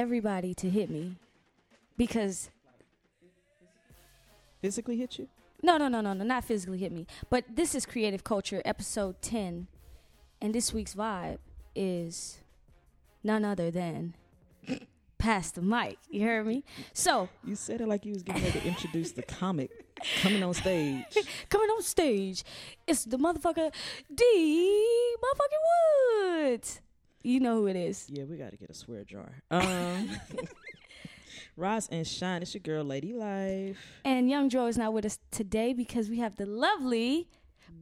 Everybody to hit me because Physically hit you? no, no, no, no, no, not physically hit me. But this is Creative Culture, episode 10. And this week's vibe is none other than Pass the Mic. You heard me? So, You said it like you was getting ready to introduce the comic coming on stage. coming on stage, it's the motherfucker D motherfucking Woods. You know who it is. Yeah, we got to get a swear jar. Um, rise and shine. It's your girl, Lady Life. And Young Joe is not with us today because we have the lovely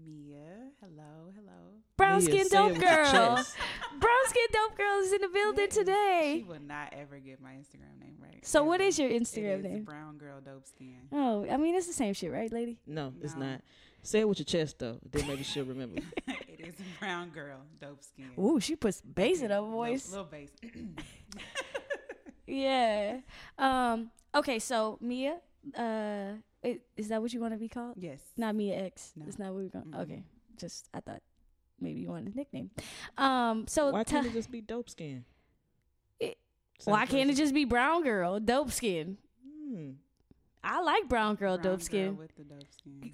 Mia, hello, hello. brown Mia, skin dope with girl. brown skin dope girl is in the building today. She today. will not ever get my Instagram name right. So what ever. is your Instagram is name? Brown girl dope skin. Oh, I mean it's the same shit, right, lady? No, it's not. Say it with your chest though. Then maybe she'll remember. it is brown girl dope skin. Ooh, she puts bass in her voice. Little, bass. Yeah. Um. Okay, so Mia, uh, i- is that what you want to be called? yes. Not Mia X. No. That's not what we're going. Mm-mm. Okay, just I thought maybe you wanted a nickname. Um. So Why can't te- it just be dope skin? It- Same why can't it just be brown girl, dope skin? Hmm. I like brown girl, Brown dope girl skin. with the dope skin.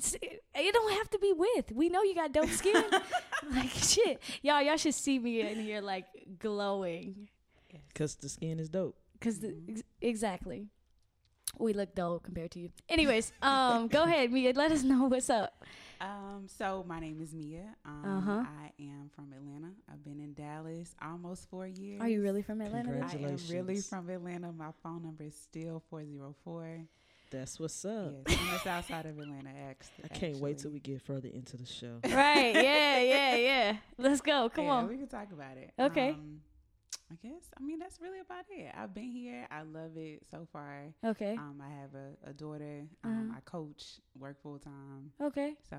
It don't have to be with. We know you got dope skin. like shit, y'all. Y'all should see me in here like glowing. Cause the skin is dope. Cause the, Mhm. ex- exactly, we look dull compared to you. Anyways, um, go ahead, Mia. Let us know what's up. Um, so my name is Mia. Um, Uh-huh. I am from Atlanta. I've been in Dallas almost four years. Are you really from Atlanta? I am really from Atlanta. My phone number is still 404. That's what's up. Yes, on the south side of Atlanta. Actually, I can't wait till we get further into the show. right? Yeah, yeah, yeah. Let's go. Come yeah, on. we can talk about it. Okay. Um, I guess. I mean, that's really about it. I've been here. I love it so far. Okay. Um, I have a, a daughter. Um, Uh-huh. I coach, work full time. Okay. So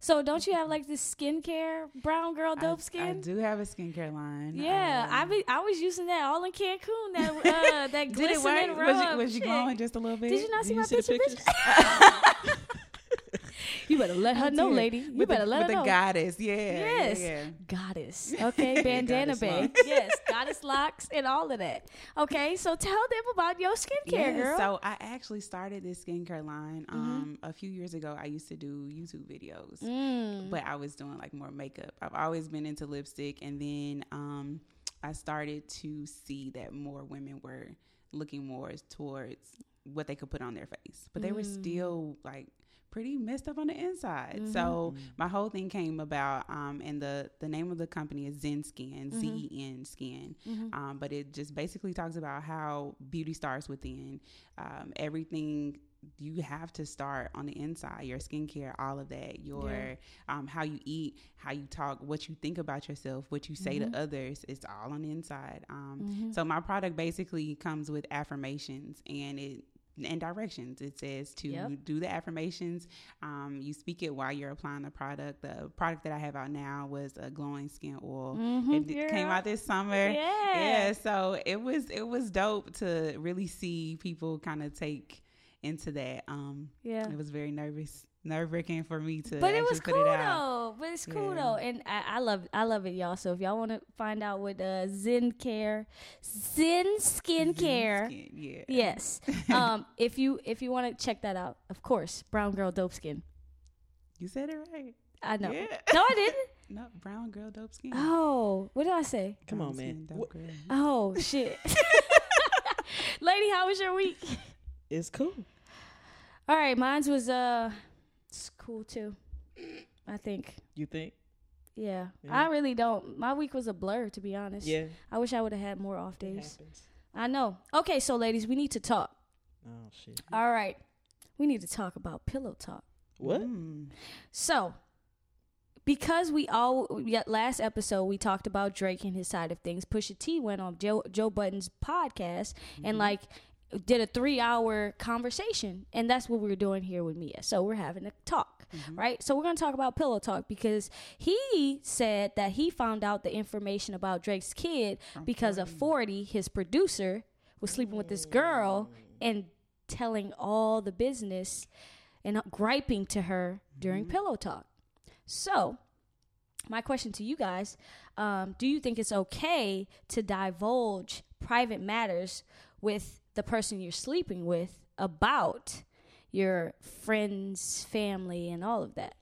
So don't you have like this skincare brown girl dope I, skin? I do have a skincare line. Yeah, I Um, be I was using that all in Cancun. That uh, that Did it glistening work? rub. Was you, was you glowing just a little bit? Did you not see Do my you see the picture? You better let her I know, did. lady. You with better the, let with her the know. goddess. Yeah. Yes. Yeah. Goddess. Okay, bandana bay. yes, goddess locks and all of that. Okay, so tell them about your skincare, Yeah, girl. So I actually started this skincare line Mm-hmm. um a few years ago. I used to do YouTube videos. Mm. but I was doing like more makeup. I've always been into lipstick, and then um, I started to see that more women were looking more towards what they could put on their face, but they were Mm. still like pretty messed up on the inside. Mm-hmm. So my whole thing came about, um, and the the name of the company is Zen Skin, Mm-hmm. Z E N Skin. Um, but it just basically talks about how beauty starts within. Um, everything you have to start on the inside your skincare all of that your Yeah. um, how you eat how you talk what you think about yourself what you say Mm-hmm. to others it's all on the inside um, so my product basically comes with affirmations and it and directions it says to Yep. do the affirmations um, you speak it while you're applying the product the product that i have out now was a glowing skin oil Mhm, it came out this summer Yeah. yeah so it was it was dope to really see people kind of take into that um Yeah. it was very nervous nerve wracking for me to But it was cool put it out though. But it's cool Yeah. though, and I, I love I love it, y'all. So if y'all want to find out what uh, Zen Care, Zen Skincare, Skin, yeah yes. um, if you if you want to check that out, of course, Brown Girl Dope Skin. you said it right I know. Yeah. No, I didn't. no brown girl dope skin Oh, what did I say? Come Brown on, man. skin, dope girl. Oh shit. Lady, how was your week? It's cool. All right, mine's was uh, it's cool too. I think. You think? Yeah. Yeah. I really don't. My week was a blur, to be honest. Yeah. I wish I would have had more off days. I know. Okay, so ladies, we need to talk. Oh shit. All right. We need to talk about pillow talk. What? Mm. So, because we all yeah, last episode we talked about Drake and his side of things. Pusha T went on Joe Joe Budden's podcast and like did a three hour conversation, and that's what we're doing here with Mia. So we're having a talk, right? So we're gonna talk about pillow talk because he said that he found out the information about Drake's kid because of Forty, his producer, was sleeping with this girl and telling all the business and griping to her during pillow talk. So, my question to you guys um, do you think it's okay to divulge private matters with the person you're sleeping with about your friends, family, and all of that.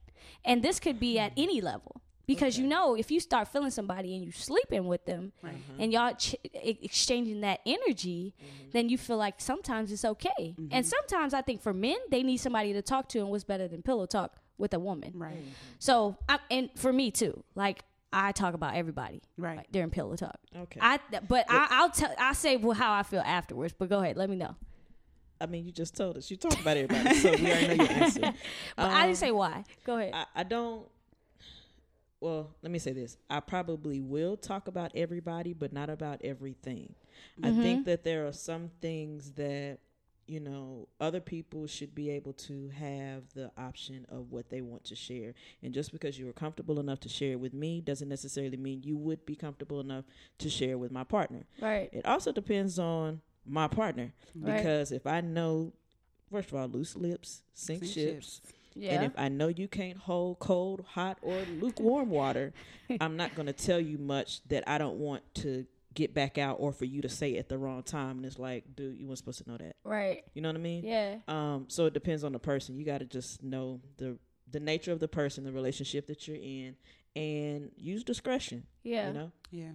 And this could be at any level because you know if you start feeling somebody and you sleeping with them Right. Mm-hmm. and y'all ch- e- exchanging that energy, mm-hmm. then you feel like sometimes it's okay. Mm-hmm. And sometimes I think for men, they need somebody to talk to, and what's better than pillow talk with a woman? Right. So, I, and for me too, like I talk about everybody Right. like, during pillow talk. Okay. I, but I, I'll tell, I say well, how I feel afterwards. But go ahead, let me know. I mean, you just told us. You talk about everybody, so we already know your answer. But I Um, didn't say why. Go ahead. I, I don't. Well, let me say this. I probably will talk about everybody, but not about everything. I think that there are some things that you know other people should be able to have the option of what they want to share. And just because you were comfortable enough to share it with me doesn't necessarily mean you would be comfortable enough to share with my partner. right. It also depends on my partner Right. because if I know, first of all, loose lips sink, Sink ships. ships. Yeah. And if I know you can't hold cold, hot, or lukewarm water, I'm not going to tell you much that I don't want to get back out or for you to say at the wrong time. And it's like, dude, you weren't supposed to know that. right. You know what I mean? Yeah. Um, so it depends on the person. You got to just know the the nature of the person, the relationship that you're in, and use discretion. Yeah. You know. Yeah.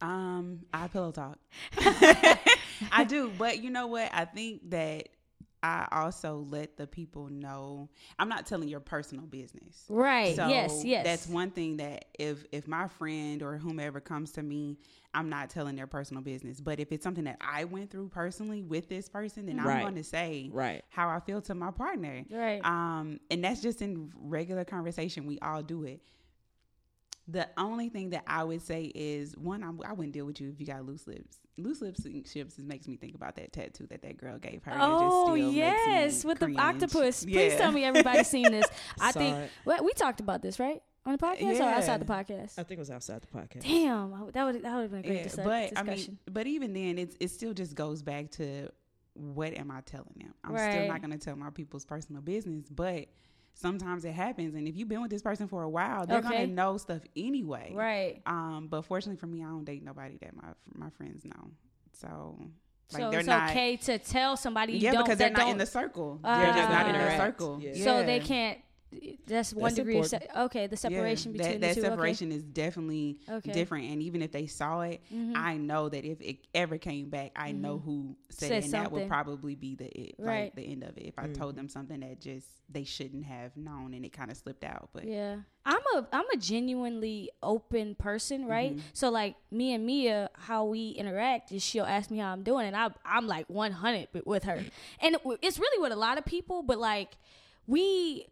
Um, I pillow talk. I do, but you know what? I think that I also let the people know. I'm not telling your personal business. Right. So yes. Yes. That's one thing that if if my friend or whomever comes to me, I'm not telling their personal business. But if it's something that I went through personally with this person, then Right. I'm going to say Right. how I feel to my partner. Right. Um, and that's just in regular conversation. We all do it. The only thing that I would say is one, I, I wouldn't deal with you if you got loose lips. Loose lips and ships makes me think about that tattoo that that girl gave her. and it just Oh yes, me with the cringe. octopus. Please tell me everybody's seen this. I Saw think well, we talked about this right on the podcast or outside the podcast. I think it was outside the podcast. Damn, I- that would that would have been a great Yeah, dis- but I discussion. mean, but even then, it's it still just goes back to what am I telling them? I'm still not going to tell my people's personal business, but sometimes it happens, and if you've been with this person for a while, they're Okay. going to know stuff anyway. right. Um, but fortunately for me, I don't date nobody that my my friends know. So like so they're it's not. okay to tell somebody you yeah, don't because they're not don't, in the circle. Ah. they're just not in their Interact. circle. Yeah. so they can't. That's one That's degree of se- okay. The Yeah, separation between that, the that two. okay. separation is definitely Okay. different. And even if they saw it, Mhm. I know that if it ever came back, I know who said, Said it, and that would probably be the it, Right. like the end of it. If I told them something that just they shouldn't have known and it kind of slipped out, but Yeah. I'm a I'm a genuinely open person, right? Mm-hmm. So like me and Mia, how we interact is she'll ask me how I'm doing, and I I'm like 100 with her, and it's really with a lot of people, but like we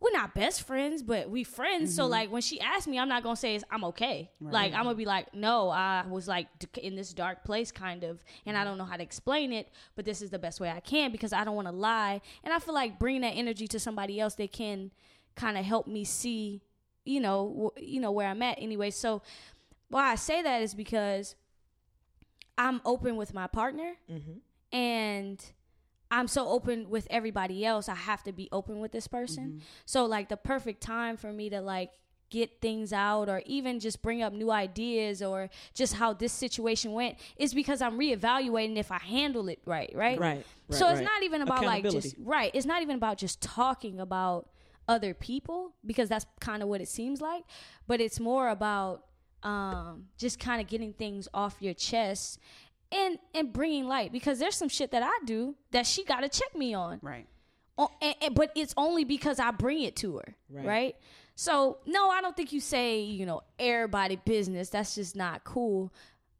we're not best friends, but we friends. So like when she asked me, I'm not gonna say it's, I'm okay. Like I'm gonna be like, no, I was like in this dark place, kind of, and I don't know how to explain it, but this is the best way I can because I don't want to lie, and I feel like bringing that energy to somebody else, they can kind of help me see, you know, wh- you know where I'm at. Anyway, so why I say that is because I'm open with my partner, Mm-hmm. and I'm so open with everybody else. I have to be open with this person. So like the perfect time for me to like get things out or even just bring up new ideas or just how this situation went is because I'm reevaluating if I handle it right, right? Right. right so right, it's not even about like just right. It's not even about just talking about other people because that's kind of what it seems like, but it's more about um just kind of getting things off your chest and and bringing light because there's some shit that I do that she got to check me on. right. Oh, and, and- but it's only because I bring it to her, right. Right. So no, I don't think you say you know everybody business. That's just not cool.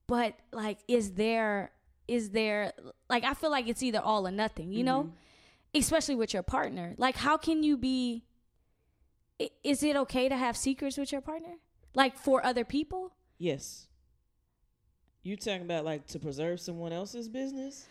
But like, is there is there like I feel like it's either all or nothing, you know, mm-hmm. especially with your partner. Like, how can you be? Is it okay to have secrets with your partner, like for other people? Yes. You talking about like to preserve someone else's business?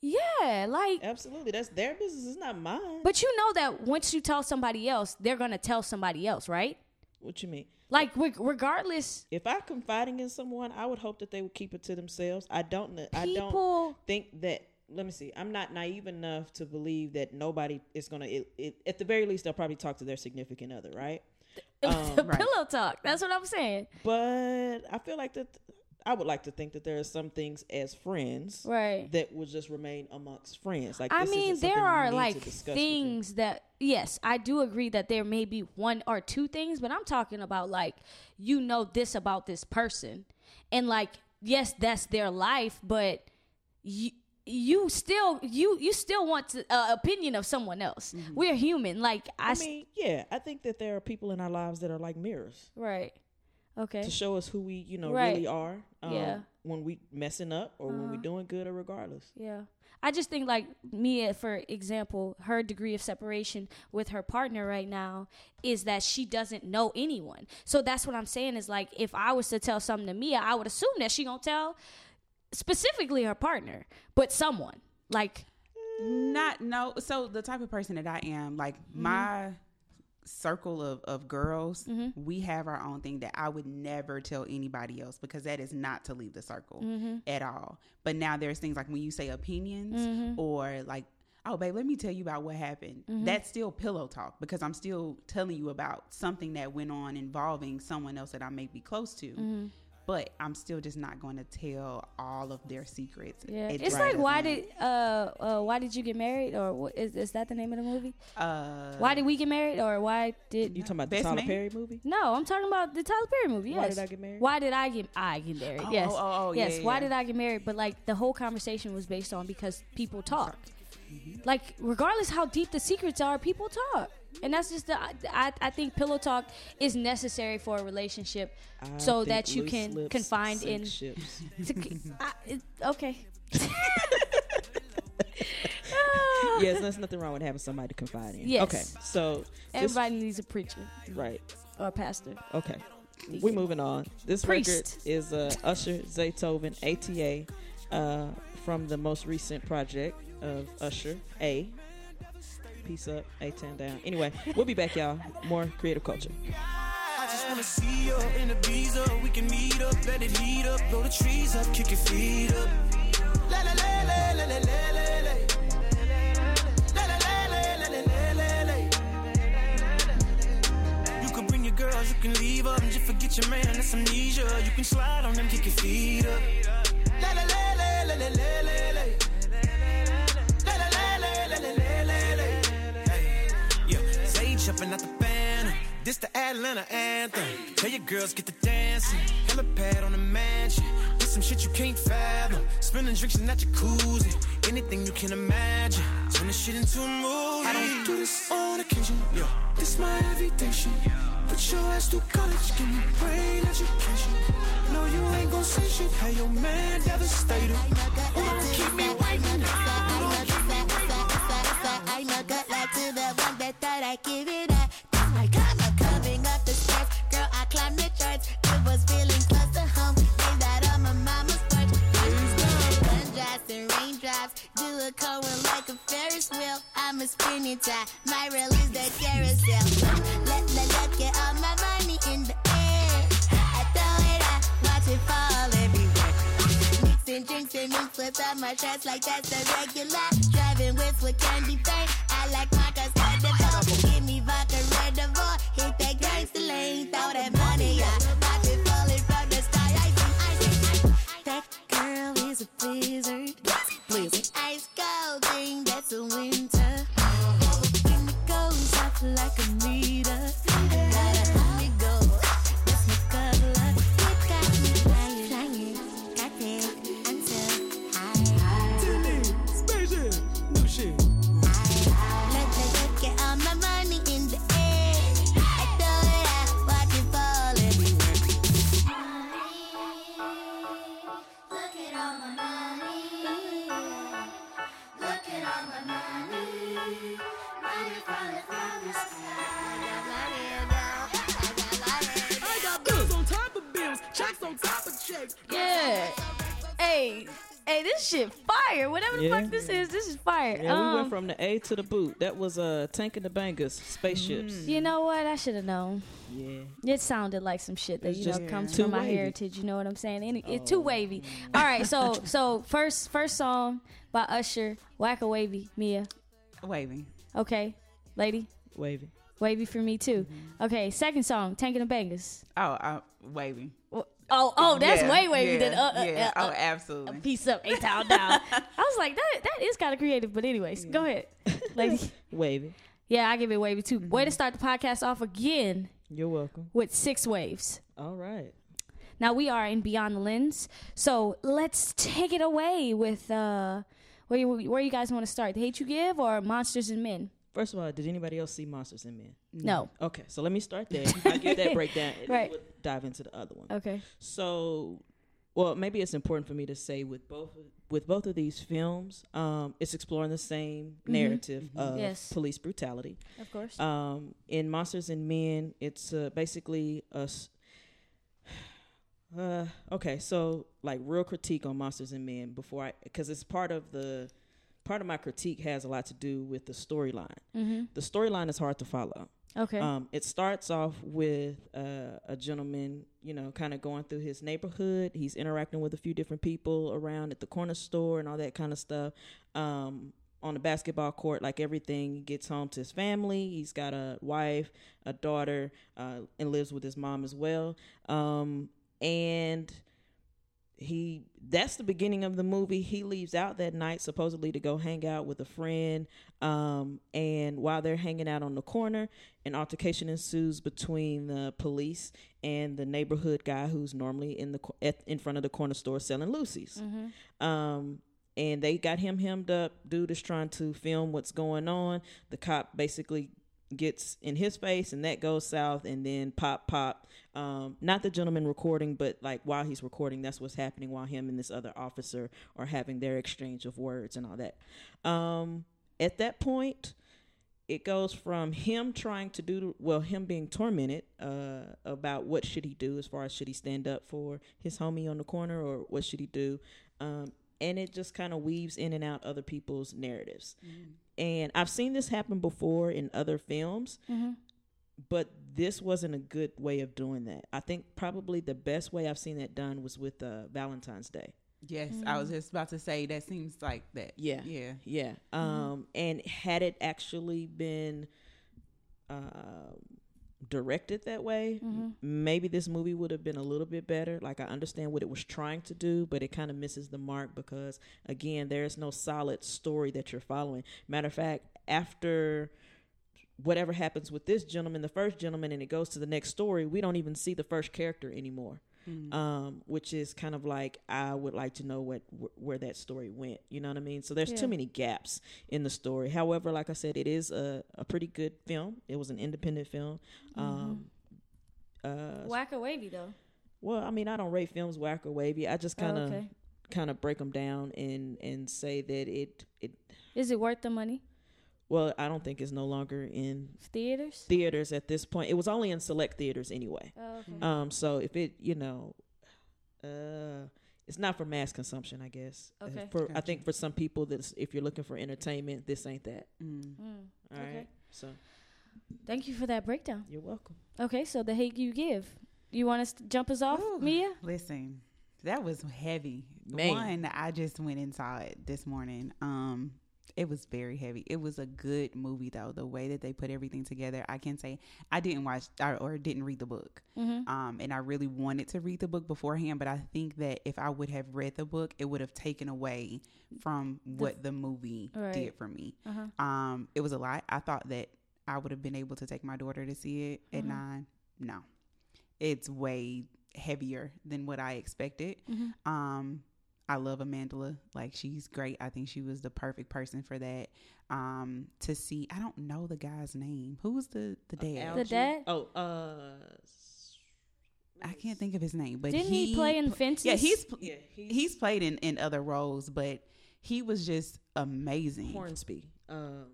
Yeah, like Absolutely. That's their business. It's not mine. But you know that once you tell somebody else, they're gonna tell somebody else, right? what you mean? Like reg- regardless, If I confiding in someone, I would hope that they would keep it to themselves. I don't. kn- I don't think that. Let me see. I'm not naive enough to believe that nobody is gonna. It, it, at the very least, they'll probably talk to their significant other, right? the Um, right. pillow talk. That's what I'm saying. But I feel like that. I would like to think that there are some things as friends Right. that will just remain amongst friends. Like I mean, there are like to discuss with them. things that yes, I do agree that there may be one or two things, but I'm talking about like you know this about this person, and like yes, that's their life, but you you still you you still want to, uh, opinion of someone else. We're human. Like I mean, yeah, I think that there are people in our lives that are like mirrors right. Okay. to show us who we, you know, Right. really are. Um, Yeah. When we messing up or when we Uh-huh. doing good or regardless. Yeah. I just think like Mia, for example, her degree of separation with her partner right now is that she doesn't know anyone. So that's what I'm saying is like if I was to tell something to Mia, I would assume that she gonna tell specifically her partner, but someone. Like Not no. So the type of person that I am, like Mm-hmm. my circle of, of girls, we have our own thing that I would never tell anybody else because that is not to leave the circle Mm-hmm. at all. But now there's things like when you say opinions Mm-hmm. or like, oh babe, let me tell you about what happened. Mm-hmm. That's still pillow talk because I'm still telling you about something that went on involving someone else that I may be close to. But I'm still just not going to tell all of their secrets. yeah, It it's just like why doesn't- did uh uh why did you get married or what, is is that the name of the movie? uh, Why did we get married or why did You talking about the Best Tyler Man? Perry movie? No, I'm talking about the Tyler Perry movie. Yes. Why Did I Get Married? Why did I get I get married? Oh, yes. oh, oh, oh, yes. yeah, Why yeah. did I get married? But like the whole conversation was based on because people talk. Mm-hmm. Like regardless how deep the secrets are, people talk. And that's just the I, I think pillow talk is necessary for a relationship I so that you can confine in ships. to, I, it, okay. yes, there's nothing wrong with having somebody to confide in. Yes. Okay, so this, Everybody needs a preacher right. or a pastor. Okay, we're moving on. This Priest. record is uh, Usher Zaytoven ATA uh, from the most recent project of Usher A. Peace up, A Town down. Anyway, we'll be back, y'all. More creative culture. I just wanna see you in. We can meet up, let it heat up, blow the trees up, kick your feet up. La la la la la la la la. Girls, you can leave up and just forget your man. That's amnesia. You can slide on them, kick your feet up. La la la la la la la la. Jumping out the banner. This the Atlanta anthem. Tell your girls get the dancing. Helipad on the mansion. This some shit you can't fathom. Spilling drinks in that jacuzzi. Anything you can imagine. Turn this shit into a movie. I don't do this on occasion. Yeah. This my invitation. Put your ass through college. Give me brain education. No, you ain't gon' say shit. Have your man devastated. Who don't keep me waiting? Who don't keep me I know good like to the one that thought I give it The charts. It was feeling close to home. That my mama's and raindrops. Do a like a Ferris wheel. I'm a spinning top. My release the carousel. Let the let get all my money in the air. I throw it watch it fall everywhere. Drinks and all my like that's a regular. Driving with with candy paint. I is a blizzard. Blizzard. Ice cold thing that's a winter. When it goes off like a Yeah. Hey, hey, this shit fire. Whatever the Yeah. fuck this is, this is fire. Yeah, we Um, went from the A to the boot. That was uh, Tank and the Bangas, spaceships. Mm. You know what? I should have known. Yeah. It sounded like some shit that It's you know just comes too from my wavy. heritage. You know what I'm saying? Any, It's too Oh. wavy. All right, so so first first song by Usher, Whack a Wavy, Mia. Wavy. Okay, lady, Wavy. wavy for me too. Mm-hmm. Okay, second song, Tank and the Bangas. Oh, uh, waving. Oh, oh, that's Yeah, way wavy yeah, than uh, uh, yeah. uh, oh, uh, absolutely. piece up, a town down. I was like, that that is kind of creative, but anyways, go ahead, lady. Wavy. Yeah, I give it wavy too. Way to start the podcast off again You're welcome. with six waves. All right. Now we are in Beyond the Lens, so let's take it away with uh, where you, where you guys want to start? The Hate You Give or Monsters and Men? First of all, did anybody else see Monsters and Men? No. Okay, so let me start there. I get that breakdown, and Right. we'll dive into the other one. Okay. So, well, maybe it's important for me to say with both with both of these films, um, it's exploring the same narrative of Yes. police brutality. Of course. Um, in Monsters and Men, it's uh, basically a. s- Uh, okay, so like real critique on Monsters and Men before I, because it's part of the, part of my critique has a lot to do with the storyline. mm-hmm. The storyline is hard to follow. Okay. Um, it starts off with uh, a gentleman, you know, kind of going through his neighborhood. He's interacting with a few different people around at the corner store and all that kind of stuff. Um, on the basketball court, like everything, he gets home to his family. He's got a wife, a daughter, uh, and lives with his mom as well. Um, and he that's the beginning of the movie. He leaves out that night supposedly to go hang out with a friend um, and while they're hanging out on the corner an altercation ensues between the police and the neighborhood guy who's normally in the at, in front of the corner store selling loosies. Um, and they got him hemmed up. Dude is trying to film what's going on. The cop basically gets in his face and that goes south and then pop pop. Um not the gentleman recording but like while he's recording that's what's happening while him and this other officer are having their exchange of words and all that. Um at that point it goes from him trying to do well him being tormented uh about what should he do as far as should he stand up for his homie on the corner or what should he do um and it just kind of weaves in and out other people's narratives and I've seen this happen before in other films, Mm-hmm. but this wasn't a good way of doing that. I think probably the best way I've seen that done was with uh, Valentine's Day. Yes, I was just about to say that seems like that. Yeah. Yeah. Yeah. Um, and had it actually been uh, directed that way, m- mm-hmm. maybe this movie would have been a little bit better. Like I understand what it was trying to do, but it kind of misses the mark because again, there is no solid story that you're following. Matter of fact, after whatever happens with this gentleman, the first gentleman, and it goes to the next story, we don't even see the first character anymore. Um, which is kind of like I would like to know what wh- where that story went. You know what I mean? So there's Yeah. too many gaps in the story. However, like I said, it is a, a pretty good film. It was an independent film. Um, uh, Whack or wavy though. well, I mean, I don't rate films whack or wavy. I just Oh, kind of okay. kind of break them down and and say that it it Is it worth the money? Well, I don't think it's no longer in Theaters. theaters at this point. It was only in select theaters anyway. Oh, okay. Um, so if it, you know, uh, it's not for mass consumption, I guess. Uh, Okay. For I think for some people, that's if you're looking for entertainment, this ain't that. Mm. Mm. All right. Okay. So Thank you for that breakdown. you're welcome. Okay, so the hate you give. You want us to jump us off, Ooh. Mia? Listen, that was heavy. Man. One, I just went and saw it this morning. Um, it was very heavy. It was a good movie though. The way that they put everything together, I can say I didn't watch or, or didn't read the book. Mm-hmm. Um, and I really wanted to read the book beforehand, but I think that if I would have read the book, it would have taken away from what the movie Right. did for me. Uh-huh. Um, it was a lot. I thought that I would have been able to take my daughter to see it at Mhm. nine. No, it's way heavier than what I expected. Mhm. Um, I love Amanda. Like she's great. I think she was the perfect person for that. Um, to see, I don't know the guy's name. Who was the the dad? The dad? Oh, uh, I can't think of his name, but Didn't he, play in pl- Fences? Yeah, he's yeah, he's played in in other roles, but he was just amazing. Hornsby. Um,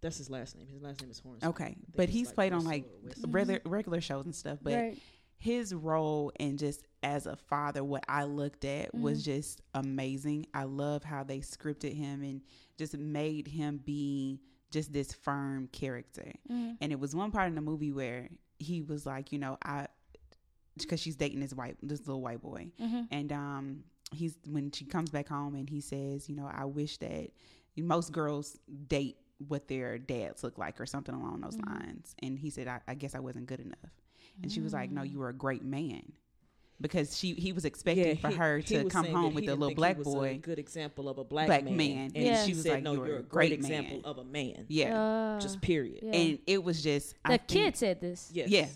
that's his last name. His last name is Hornsby. Okay, but it's he's like played on like regular regular shows and stuff. But right. his role and just as a father, what I looked at was Mm-hmm. just amazing. I love how they scripted him and just made him be just this firm character. Mm-hmm. And it was one part in the movie where he was like, you know, I because she's dating this white this little white boy, Mm-hmm. and um, he's when she comes back home and he says, you know, I wish that most girls date what their dads look like or something along those lines. And he said, I, I guess I wasn't good enough. And she was like, No, you were a great man. Because she he was expecting for he- her he to was come home with he the little think he black was a boy. good example of a black, Black man. man. And Yeah. she She was said, like, "No, "You're you're a a great great man." example of a man." Yeah, Uh, Just period. yeah. and it was just the I think- kid said this. Yes. Yeah.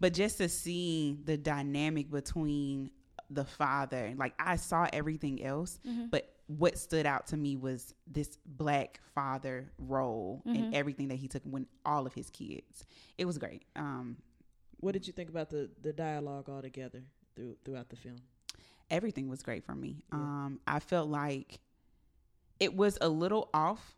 But just to see the dynamic between the father, like I saw everything else, Mm-hmm. but what stood out to me was this black father role Mm-hmm. and everything that he took when all of his kids. It was great. Um, What did you think about the the dialogue altogether through throughout the film? everything was great for me. Yeah. Um, I felt like it was a little off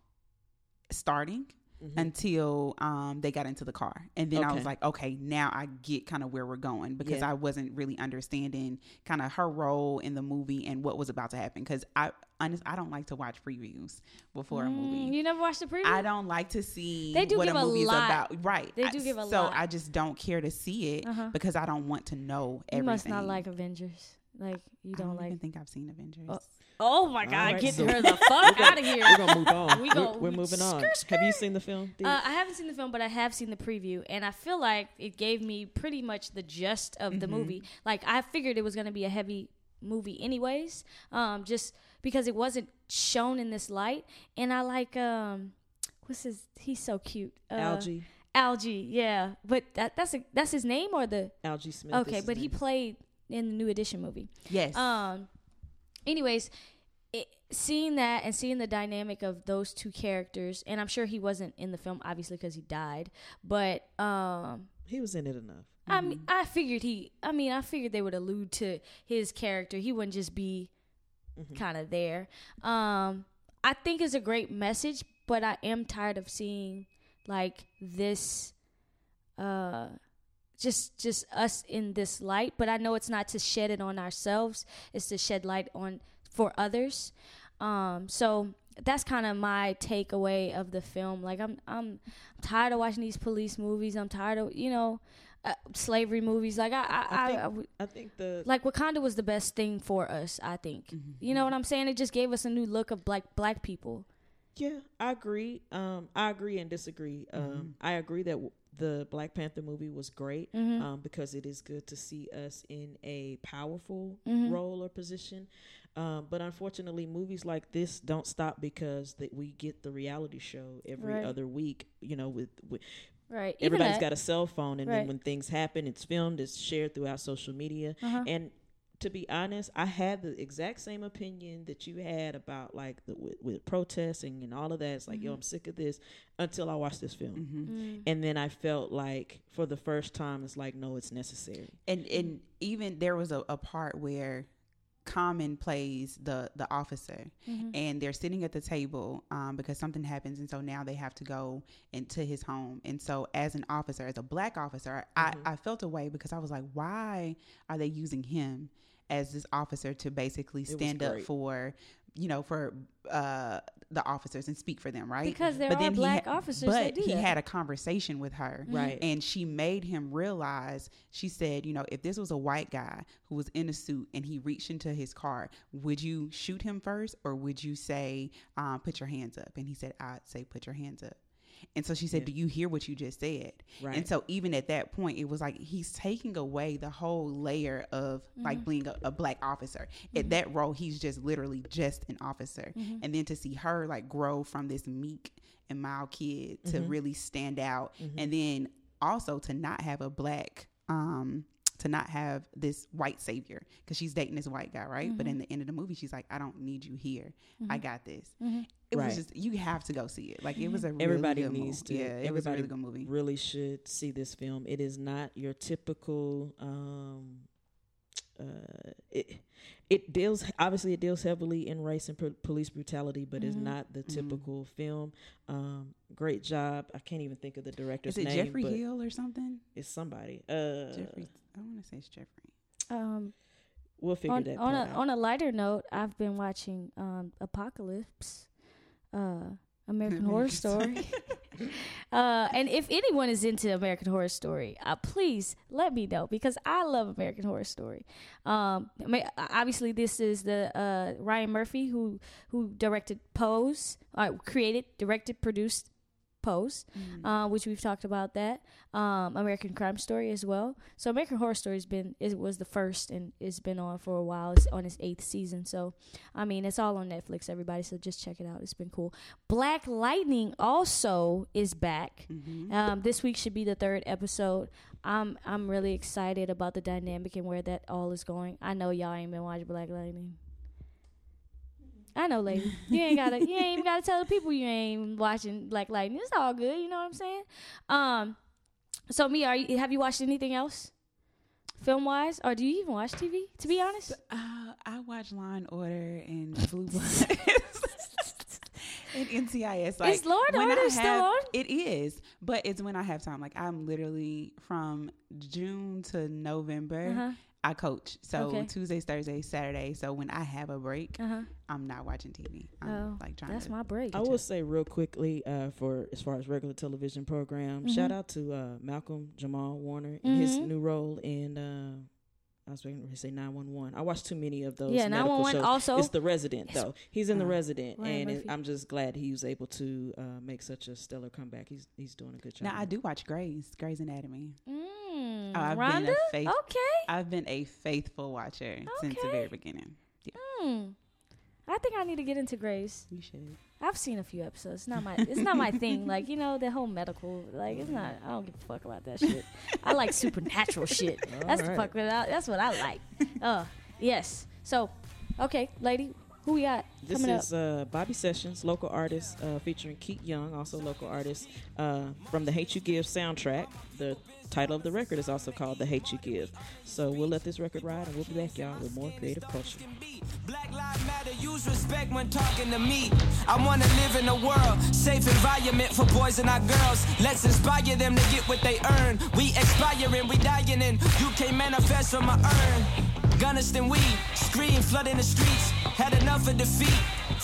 starting Mhm. until um, they got into the car. And then I was like, okay, now I get kind of where we're going because Yeah. I wasn't really understanding kind of her role in the movie and what was about to happen. Because I, honest, I don't like to watch previews before a Mm, movie. you never watched the preview? I don't like to see They do what give a a movie is lot. about. Right. They I- do give a so lot. I just don't care to see it Uh-huh. because I don't want to know everything. you must not like Avengers. Like you don't don't like. even think I've seen Avengers. Oh, Oh my God! right, Get so- her the fuck out of here. We're gonna move on. We are we're moving on. Have you seen the film? Uh, I haven't seen the film, but I have seen the preview, and I feel like it gave me pretty much the gist of the movie. Like I figured it was going to be a heavy movie, anyways, um, just because it wasn't shown in this light. And I like, um, what's his? He's so cute. Uh, Algee. Algee, yeah. But that, that's a, that's his name or the? Algee Smith. Okay, but he name. played in the New Edition movie. yes. Um. Anyways, it, seeing that and seeing the dynamic of those two characters, and I'm sure he wasn't in the film, obviously, because he died. But um, He was in it enough. I mean, I figured he. I mean, I figured they would allude to his character. He wouldn't just be kind of there. Um, I think it's a great message, but I am tired of seeing like this. Uh, just just us in this light but i know it's not to shed it on ourselves. It's to shed light on for others. Um so that's kind of my takeaway of the film. Like i'm i'm tired of watching these police movies. I'm tired of you know uh, slavery movies. Like i i, I I, think, I would- I think the like wakanda was the best thing for us i think. You know what i'm saying? It just gave us a new look of black black people. Yeah, I agree. Um, I agree and disagree. Um, Mm-hmm. I agree that w- the Black Panther movie was great Mm-hmm. um, because it is good to see us in a powerful Mm-hmm. role or position. Um, but unfortunately, movies like this don't stop because that we get the reality show every Right. other week. You know, with, with right everybody's that- got a cell phone, and Right. then when things happen, it's filmed, it's shared throughout social media, Uh-huh. and to be honest, I had the exact same opinion that you had about like the with, with protesting and all of that. It's like, Mm-hmm. yo, I'm sick of this until I watched this film, Mm. and then I felt like for the first time, it's like, no, it's necessary. and and even there was a, a part where Common plays the the officer, Mm-hmm. and they're sitting at the table um, because something happens, and so now they have to go into his home. And so, as an officer, as a black officer, I, I felt a way because I was like, why are they using him as this officer to basically stand up for, you know, for uh, the officers and speak for them, right? Because there are he black ha- officers But that do he that. had a conversation with her, Right. and she made him realize she said you know if this was a white guy who was in a suit and he reached into his car would you shoot him first or would you say um, put your hands up and he said i'd say put your hands up and so she said do you hear what you just said? Right. and so even at that point it was like he's taking away the whole layer of like mm-hmm. being a, a black officer. At mm-hmm. that role he's just literally just an officer. Mm-hmm. And then to see her like grow from this meek and mild kid to really stand out and then also to not have a black um to not have this white savior because she's dating this white guy right but mm-hmm. in the end of the movie she's like i don't need you here i mm-hmm. got this mm-hmm. it Right. was just you have to go see it like it was a really everybody good needs movie. to. yeah it everybody was a really good movie Really should see this film. It is not your typical. Um, uh, it it deals obviously it deals heavily in race and pro- police brutality, but Mm-hmm. it's not the typical film. Um, great job. I can't even think of the director's is it name. jeffrey but hill or something It's somebody. Uh, jeffrey i want to say it's jeffrey um we'll figure on, that on part a out. on a lighter note, I've been watching um, Apocalypse, uh, American Horror Story. uh, and if anyone is into American Horror Story, uh, please let me know because I love American Horror Story. Um, obviously, this is the uh, Ryan Murphy who who directed Pose, uh, created, directed, produced Post, Mm. uh, which we've talked about that. Um, American Crime Story as well. So American Horror Story has been it was the first and it's been on for a while. It's on its eighth season. So I mean it's all on Netflix, everybody. So just check it out. It's been cool. Black Lightning also is back. Mhm. Um, this week should be the third episode. I'm I'm really excited about the dynamic and where that all is going. I know y'all ain't been watching Black Lightning. I know, lady. You ain't gotta. You ain't even gotta tell the people you ain't watching Black Lightning. It's all good. You know what I'm saying? Um. So me, are you? Have you watched anything else, film wise, or do you even watch TV? To be honest, Uh, I watch Law and Order and Blue Bloods and NCIS. Like, Is Law and Order still on? It is, but it's when I have time. Like I'm literally from June to November. uh huh, I coach, so Okay. Tuesdays, Thursdays, Saturdays. So when I have a break, uh huh. I'm not watching TV. I'm Oh, like trying That's to. my break. I will say real quickly uh, for as far as regular television programs, Mhm. shout out to uh, Malcolm Jamal Warner in his Mhm. new role in. Uh, I was waiting to say nine one one. I watched too many of those. Yeah, 911 shows. also- It's the resident It's- though. He's in the Uh, resident, Ryan and it, I'm just glad he was able to uh, make such a stellar comeback. He's he's doing a good job. Now I do watch Grey's Grey's Anatomy. Mm, Oh, I've been a faith- Okay. I've been a faithful watcher since the very beginning. Hmm. I think I need to get into Grey's. You should. I've seen a few episodes. It's not my it's not my thing. Like, you know, the whole medical like it's not I don't give a fuck about that shit. I like supernatural shit. That's the fuck what I, that's what I like. Uh yes. So, okay, lady, who we got This coming is uh, Bobby Sessions, local artist, uh, featuring Keite Young, also local artist, uh, from the Hate You Give soundtrack. The title of the record is also called The Hate You Give. So we'll let this record ride, and we'll be back, y'all, with more creative culture. Black Lives Matter, use respect when talking to me. I wanna live in a world, safe environment for boys and our girls. Let's inspire them to get what they earn. We expiring, we dying, and you can't manifest from a urn. We, scream, flooding the streets. Had enough of defeat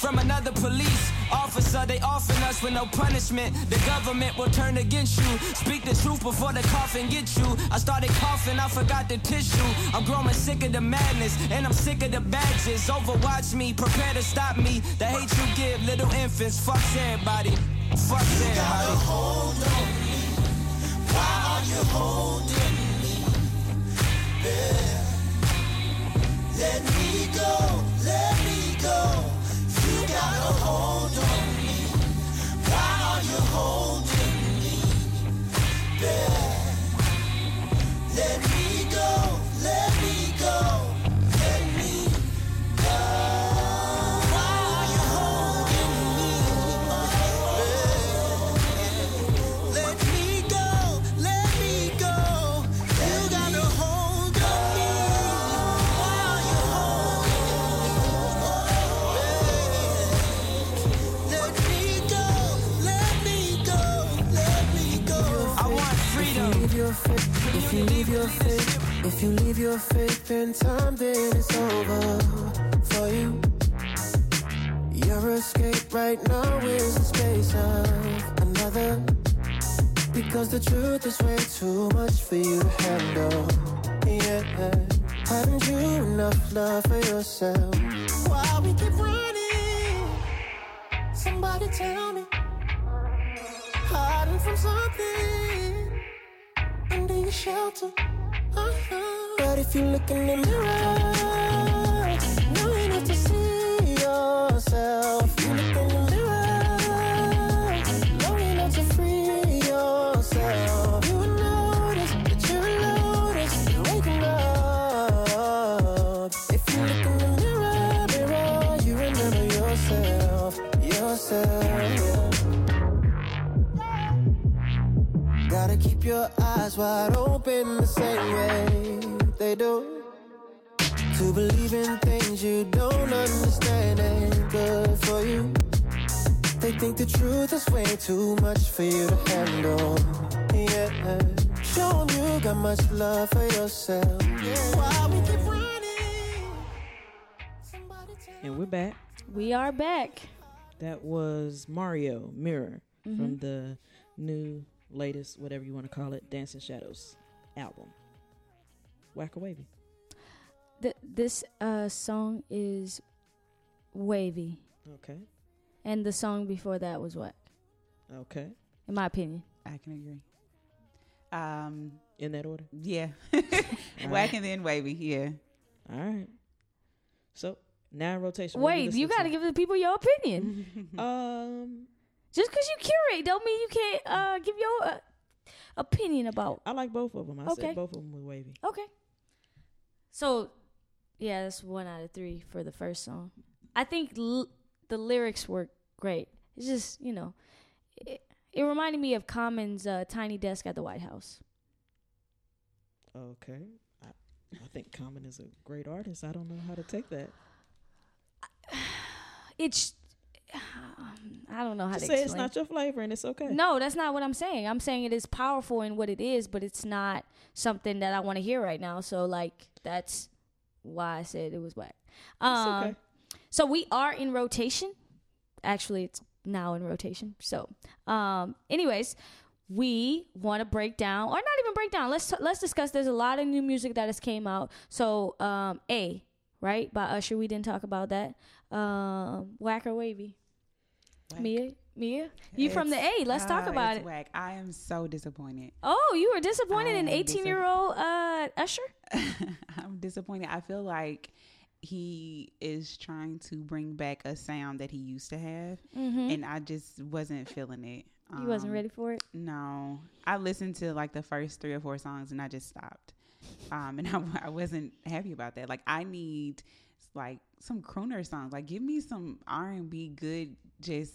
from another police officer. They offering us with no punishment. The government will turn against you. Speak the truth before the coffin gets you. I started coughing, I forgot the tissue. I'm growing sick of the madness, and I'm sick of the badges. Overwatch me, prepare to stop me. The hate you give little infants, fucks everybody. Fucks everybody. Got a hold on me. Why are you holding me? Yeah. Let me go, let me go. Gotta hold me. Why are you holding me? You look in the That was Mario Mirror Mm-hmm. from the new, latest, whatever you want to call it, Dancing Shadows album. Whack a wavy. Th- this uh song is wavy. Okay. And the song before that was what? Okay. in my opinion. I can agree. Um, In that order. yeah, whack and then wavy. Yeah. All right. So now in rotation. Wait, you got to give the people your opinion. Um, Just because you curate don't mean you can't uh, give your uh, opinion about. I like both of them. I Okay. said both of them were wavy. Okay. So, yeah, that's one out of three for the first song. I think l- the lyrics were great. It's just you know, it, it reminded me of Common's uh, "Tiny Desk at the White House." Okay. I, I think Common is a great artist. I don't know how to take that. It's I don't know how Just to say explain. it's not your flavor and it's okay. No, that's not what I'm saying. I'm saying it is powerful in what it is, but it's not something that I want to hear right now. So like that's why I said it was whack. Um, okay. So we are in rotation. Actually, it's now in rotation. So, um, anyways, we want to break down, or not even break down. Let's let's discuss. There's a lot of new music that has came out. So, um, a right by Usher. We didn't talk about that. Um, whack or wavy. Whack. Mia, Mia, you from the A? Let's talk Ah, about it's it. Whack. I am so disappointed. Oh, you were disappointed in am 18 year old uh, Usher? I'm disappointed. I feel like he is trying to bring back a sound that he used to have, Mm-hmm. and I just wasn't feeling it. You wasn't Um, ready for it. No, I listened to like the first three or four songs and I just stopped. Um, and I, I wasn't happy about that. Like I need like some crooner songs. Like give me some R and B good, just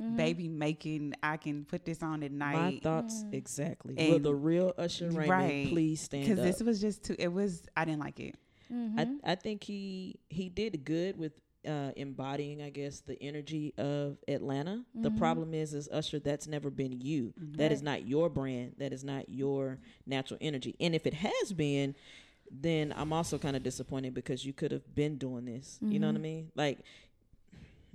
Mm-hmm. baby making. I can put this on at night. My night. thoughts Mm. exactly. Will And- the real Usher Raymond Right. please stand Because this was just too. It was. I didn't like it. Mm-hmm. I, I think he he did good with uh, embodying, I guess, the energy of Atlanta. The Mm-hmm. problem is, is Usher, that's never been you. That is not your brand. That is not your natural energy. And if it has been, then I'm also kind of disappointed because you could have been doing this. You know what I mean? Like.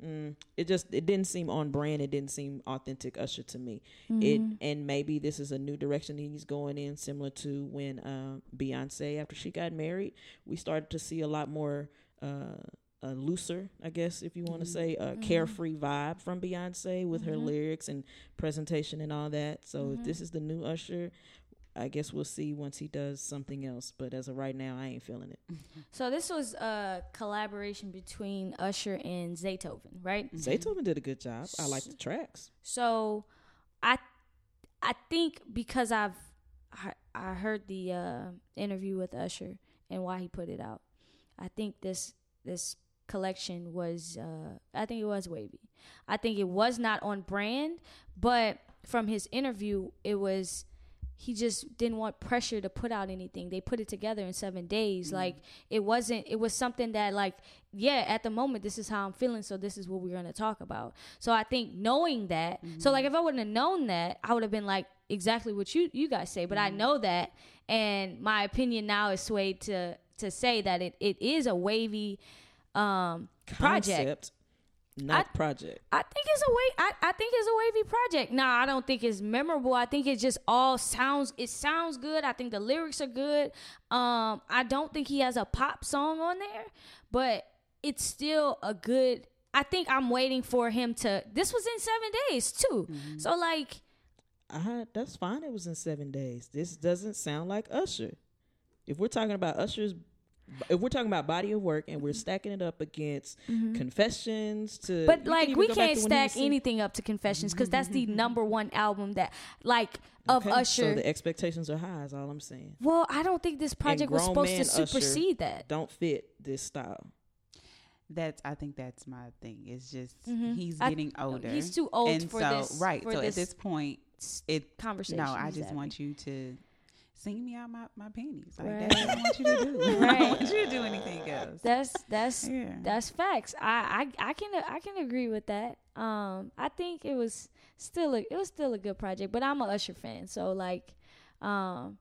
Mm, it just it didn't seem on brand. It didn't seem authentic Usher to me. It and maybe this is a new direction he's going in, similar to when uh, Beyonce after she got married, we started to see a lot more uh, a looser, I guess, if you want to mm-hmm. say, a mm-hmm. carefree vibe from Beyonce with her mm-hmm. lyrics and presentation and all that. So if this is the new Usher, I guess we'll see once he does something else. But as of right now, I ain't feeling it. So this was a collaboration between Usher and Zaytoven, right? Zaytoven did a good job. I like the tracks. So I I think because I've I, I heard the uh, interview with Usher and why he put it out. I think this this collection was uh, I think it was wavy. I think it was not on brand, but from his interview it was he just didn't want pressure to put out anything. They put it together in 7 days. Mm-hmm. Like it wasn't it was something that like yeah, at the moment this is how I'm feeling, so this is what we're going to talk about. So I think knowing that, so mm-hmm. like if I wouldn't have known that, I would have been like exactly what you you guys say, but I mm-hmm. know that and my opinion now is swayed to to say that it, it is a wavy um project. Concept, not project. I think it's a way. I, I think it's a wavy project. Nah, I don't think it's memorable. I think it just all sounds. It sounds good. I think the lyrics are good. Um, I don't think he has a pop song on there, but it's still a good. I think I'm waiting for him to. This was in seven days too. So like, I, that's fine. It was in seven days. This doesn't sound like Usher. If we're talking about Usher's, if we're talking about body of work and we're stacking it up against confessions to, Mm-hmm. but you can like even we can't to when he stack anything up to Confessions because that's the number one album that like of Okay, Usher. So the expectations are high. Is all I'm saying. well, I don't think this project was supposed to man Usher supersede that. Don't fit this style. That's I think that's my thing. It's just Mhm. he's I- getting older. he's too old and for so, this- Right. for so this at this point, it conversation No, I just having. want you to sing me out my, my panties. Like Right. that's what I want you to do. I Right. don't want you to do anything else. That's that's Yeah. that's facts. I, I I can I can agree with that. Um, I think it was still a it was still a good project, but I'm a Usher fan, so like, um,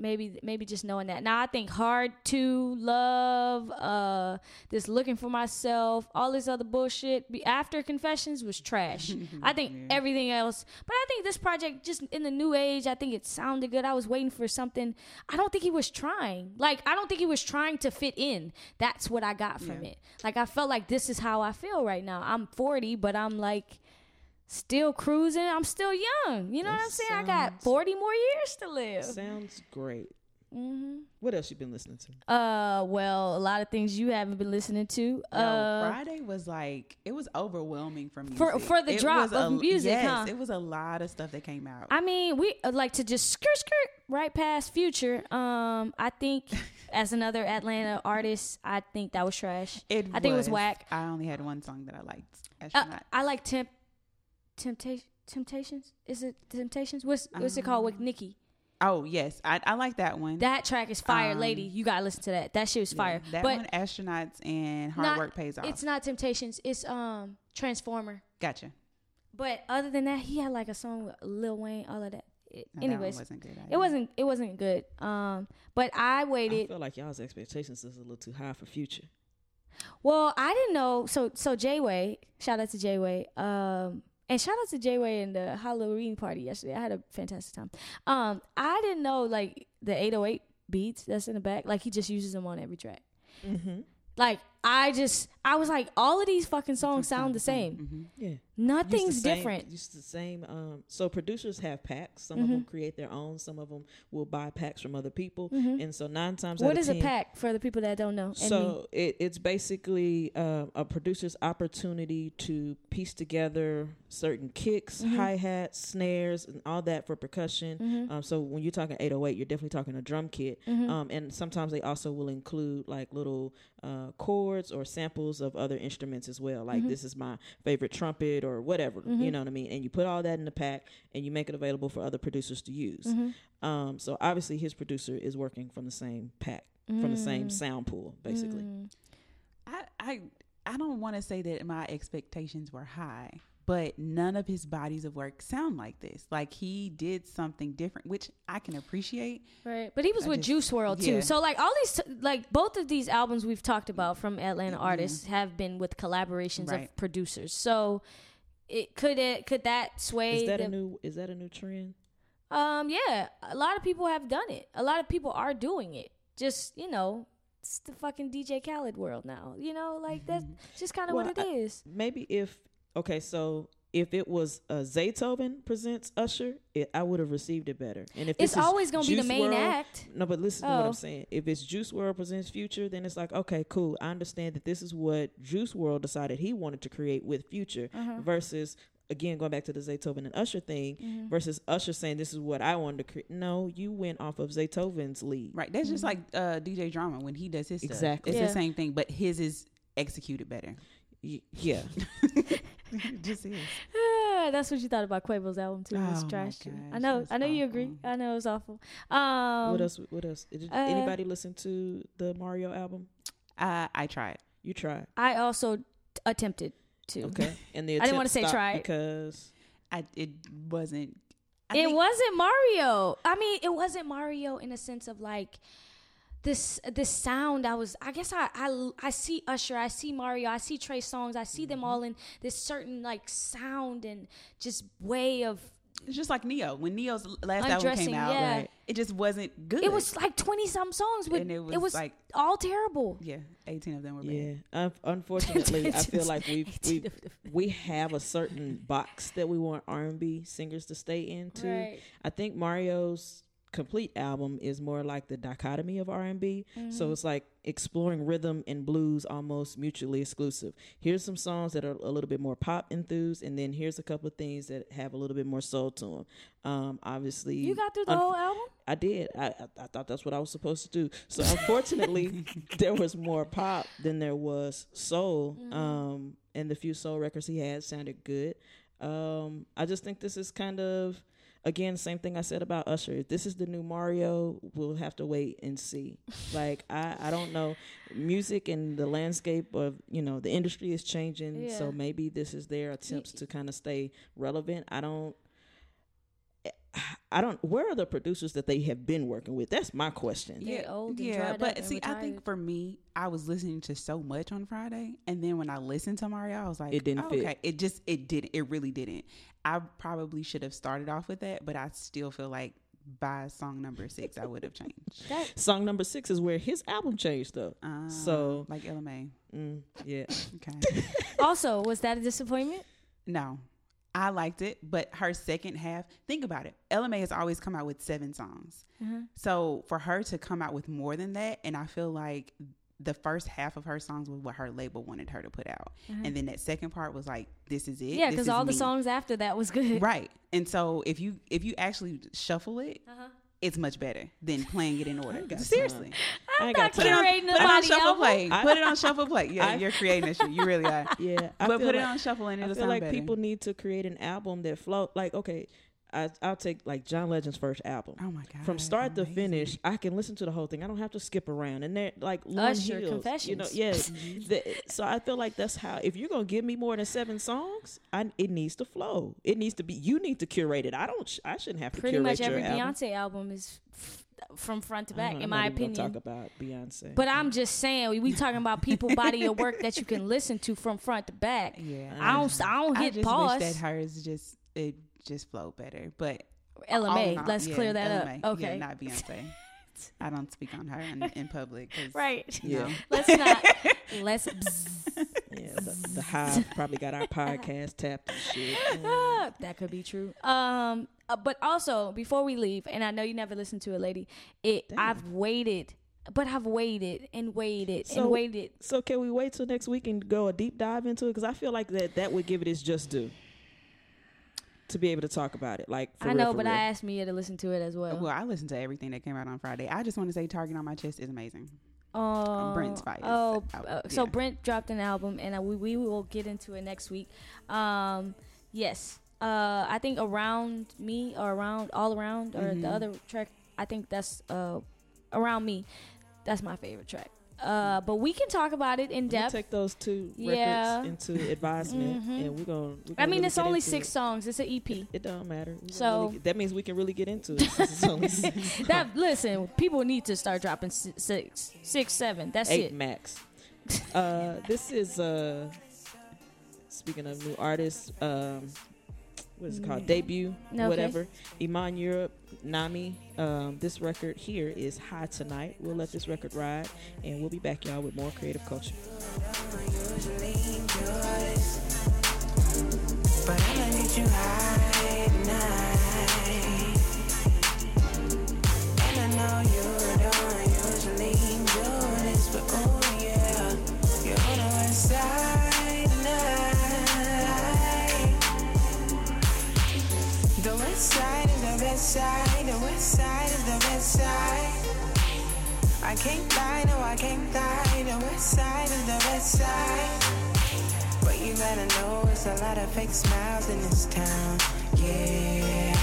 maybe maybe just knowing that. Now I think hard to love, uh, this looking for myself, all this other bullshit be- after confessions was trash. I think everything else, but I think this project just in the new age, I think it sounded good. I was waiting for something. I don't think he was trying. Like I don't think he was trying to fit in. That's what I got from Yeah. it. Like I felt like this is how I feel right now. I'm 40, but I'm like still cruising. I'm still young. You know what I'm saying? I got 40 more years to live. Sounds great. hmm What else you been listening to? Uh, well, a lot of things you haven't been listening to. No, Uh, Friday was like it was overwhelming for music. For- for the It drop was a- of music, yes, huh? It was a lot of stuff that came out. I mean, we uh, like to just skirt skirt right past Future. Um, I think as another Atlanta artist, I think that was trash. it I think it was whack. I only had one song that I liked. Uh, I like temp, temptation, temptations. Is it temptations? What's what's it called with Nicki? oh yes, I, I like that one. That track is fire, um, lady. You gotta listen to that. That shit was Yeah, fire. That but one, astronauts and hard not- work pays off. it's not temptations. It's um Transformer. gotcha. But other than that, he had like a song with Lil Wayne. All of that. It- No, that anyways, wasn't good. it wasn't. It wasn't good. Um, but I waited. I feel like y'all's expectations is a little too high for future. Well, I didn't know. So so J Way, shout out to J Way. Um, and shout out to J Way in the Halloween party yesterday. I had a fantastic time. Um, I didn't know like the 808 beats that's in the back. Like he just uses them on every track. Mm-hmm. Like I just I was like, all of these fucking songs sound the same. Mhm. Yeah. Nothing's same- different. Used the same. Um, so producers have packs. Some of Mm-hmm. them create their own. Some of them will buy packs from other people. And so nine times out Mm-hmm. What of is a pack for the people that don't know? So it, it's basically uh, a producer's opportunity to piece together certain kicks, Mm-hmm. hi hats, snares, and all that for percussion. Um, so when you're talking 808, you're definitely talking a drum kit. Mm-hmm. Um, and sometimes they also will include like little uh, chords or samples of other instruments as well. Like Mm-hmm. this is my favorite trumpet or whatever. You know what I mean? And you put all that in the pack and you make it available for other producers to use. Mm-hmm. Um, so obviously his producer is working from the same pack, from the same Mm. sound pool, basically. I I I don't want to say that my expectations were high, but none of his bodies of work sound like this. Like he did something different, which I can appreciate. Right, but he was I with just- Juice WRLD too. So like all these, like both of these albums we've talked about from Atlanta artists have been with collaborations of producers. So it could it could that sway? Is that the, a new? Is that a new trend? Um, yeah, a lot of people have done it. A lot of people are doing it. Just you know, it's the fucking DJ Khaled world now. You know, like that's just kind of Well, what it I- is. Maybe if okay, so if it was uh, Zaytoven presents Usher, it, I would have received it better. And if It's always gonna be the main WRLD- act. No, but listen to what Oh. I'm saying. If it's Juice WRLD presents Future, then it's like okay, cool. I understand that this is what Juice WRLD decided he wanted to create with Future Uh-huh. versus. Again, going back to the Zaytoven and Usher thing, Mm-hmm. versus Usher saying this is what I wanted to create. No, you went off of Zaytoven's lead. Right. That's just like uh, DJ Drama when he does his stuff. Exactly. It's Yeah. the same thing, but his is executed better. Y- yeah. it just is. Ah, that's what you thought about Quavo's album too. It was Oh my trash too. I know. I know you agree. I know it was awful. Um, what else? What else? Did uh, anybody listen to the Mario album? Uh, I tried. You tried. I also t- attempted to. Okay. And the I didn't wanna say try because I it wasn't. I it think- wasn't Mario. I mean, it wasn't Mario in a sense of like this this sound. I was. I guess I I I see Usher. I see Mario. I see Trey Songz. I see Mm-hmm. them all in this certain like sound and just way of. It's just like Ne-Yo. When Ne-Yo's last album came out, yeah. right, it just wasn't good. It was like twenty some songs. With, And it it was, was, like- all terrible. yeah, eighteen of them were bad. yeah. Un- unfortunately, I feel like we've we we have a certain box that we want R and B singers to stay into. Right. I think Mario's complete album is more like the dichotomy of R&B. Mm-hmm. So it's like exploring rhythm and blues almost mutually exclusive. Here's some songs that are a little bit more pop enthused and then here's a couple of things that have a little bit more soul to them. Um obviously You got through the unf- whole album. I did. I, I I thought that's what I was supposed to do. So unfortunately, there was more pop than there was soul. Mm-hmm. Um, and the few soul records he had sounded good. Um, I just think this is kind of again same thing I said about Usher. If this is the new Mario, we'll have to wait and see. Like I I don't know. Music and the landscape of you know the industry is changing. Yeah. So maybe this is their attempts to kind of stay relevant. I don't. I don't. Where are the producers that they have been working with? That's my question. They old and yeah. dried up But and see, I think for me, I was listening to so much on Friday, and then when I listened to Mario, I was like, It didn't oh, fit. Okay, it just it didn't. It really didn't. I probably should have started off with that, but I still feel like by song number six, I would have changed. That, Song number six is where his album changed though. Uh, So- like Ella Mai. Mm, yeah. Okay. also, was that a disappointment? no, I liked it, but her second half, think about it. Ella Mai has always come out with seven songs. Mm-hmm. So for her to come out with more than that, and I feel like the first half of her songs was what her label wanted her to put out. And then that second part was like, this is it. Mm-hmm. Yeah, because all the songs after that was good. Right. And so if you if you actually shuffle it, Uh-huh. It's much better than playing it in order. Seriously. I ain't not got Put it on, Curating put it on nobody shuffle play. I- put it on shuffle play. Yeah, I- you're creating this shit. You really are. Yeah, I but feel put it on shuffle and I it'll feel sound like better. people need to create an album that flow. Like, okay, I, I'll take like John Legend's first album. oh my god. From start to finish, I can listen to the whole thing. I don't have to skip around. And they're like Lauryn Usher, Hills, you know, Confessions. yeah. Mm-hmm. the, so I feel like that's how. If you're gonna give me more than seven songs, I, it needs to flow. It needs to be. You need to curate it. I don't. sh- I shouldn't have to Pretty much every your album. Beyonce album is f- from front to back, don't- in my not even gonna opinion. Talk about Beyonce. But I'm just saying, we, we talking about people body of work that you can listen to from front to back. Yeah. I don't, I don't I hit just pause. wish that hers just it just flowed better. But Ella all all- let's yeah, clear that Ella up. Okay, Yeah, not Beyonce. I don't speak on her in, in public. 'cause, right. yeah, no. Let's not. let's. bzz. yeah. The, the Hive probably got our podcast tapped and shit. Ah, that could be true. Um, uh, but also before we leave, and I know you never listened to a lady. It Damn. I've waited, but I've waited and waited So- and waited. So can we wait till next week and go a deep dive into it? Because I feel like that that would give it its just due to be able to talk about it. Like for I real, know, for but real. I asked Mia to listen to it as well. Well, I listened to everything that came out on Friday. I just want to say Target on my chest is amazing. Oh, Brent Faiyaz Oh, album, uh, so yeah. Brent dropped an album, and uh, we we will get into it next week. Um, yes, uh, I think around me or around all around or Mm-hmm. the other track. I think that's uh around me. That's my favorite track. Uh, but we can talk about it in depth. take those two Yeah. records into advisement, Mhm. and we're gonna. we I gonna mean, really it's only six It. songs. It's an EP. It don't matter. We So- really that means we can really get into it. Since it's only six, that listen, people need to start dropping six, six, seven. That's eight it. max. Uh, this is uh, speaking of new artists. Um, what is it called? Debut, Okay. whatever. Iman Europe, Nami. Um, this record here is High Tonight. We'll let this record ride, and we'll be back, y'all, with more creative culture. But west side is the best side, the west side is the best side. I can't lie, no, I can't lie. The west side is the best side. But you gotta know it's a lot of fake smiles in this town. Yeah.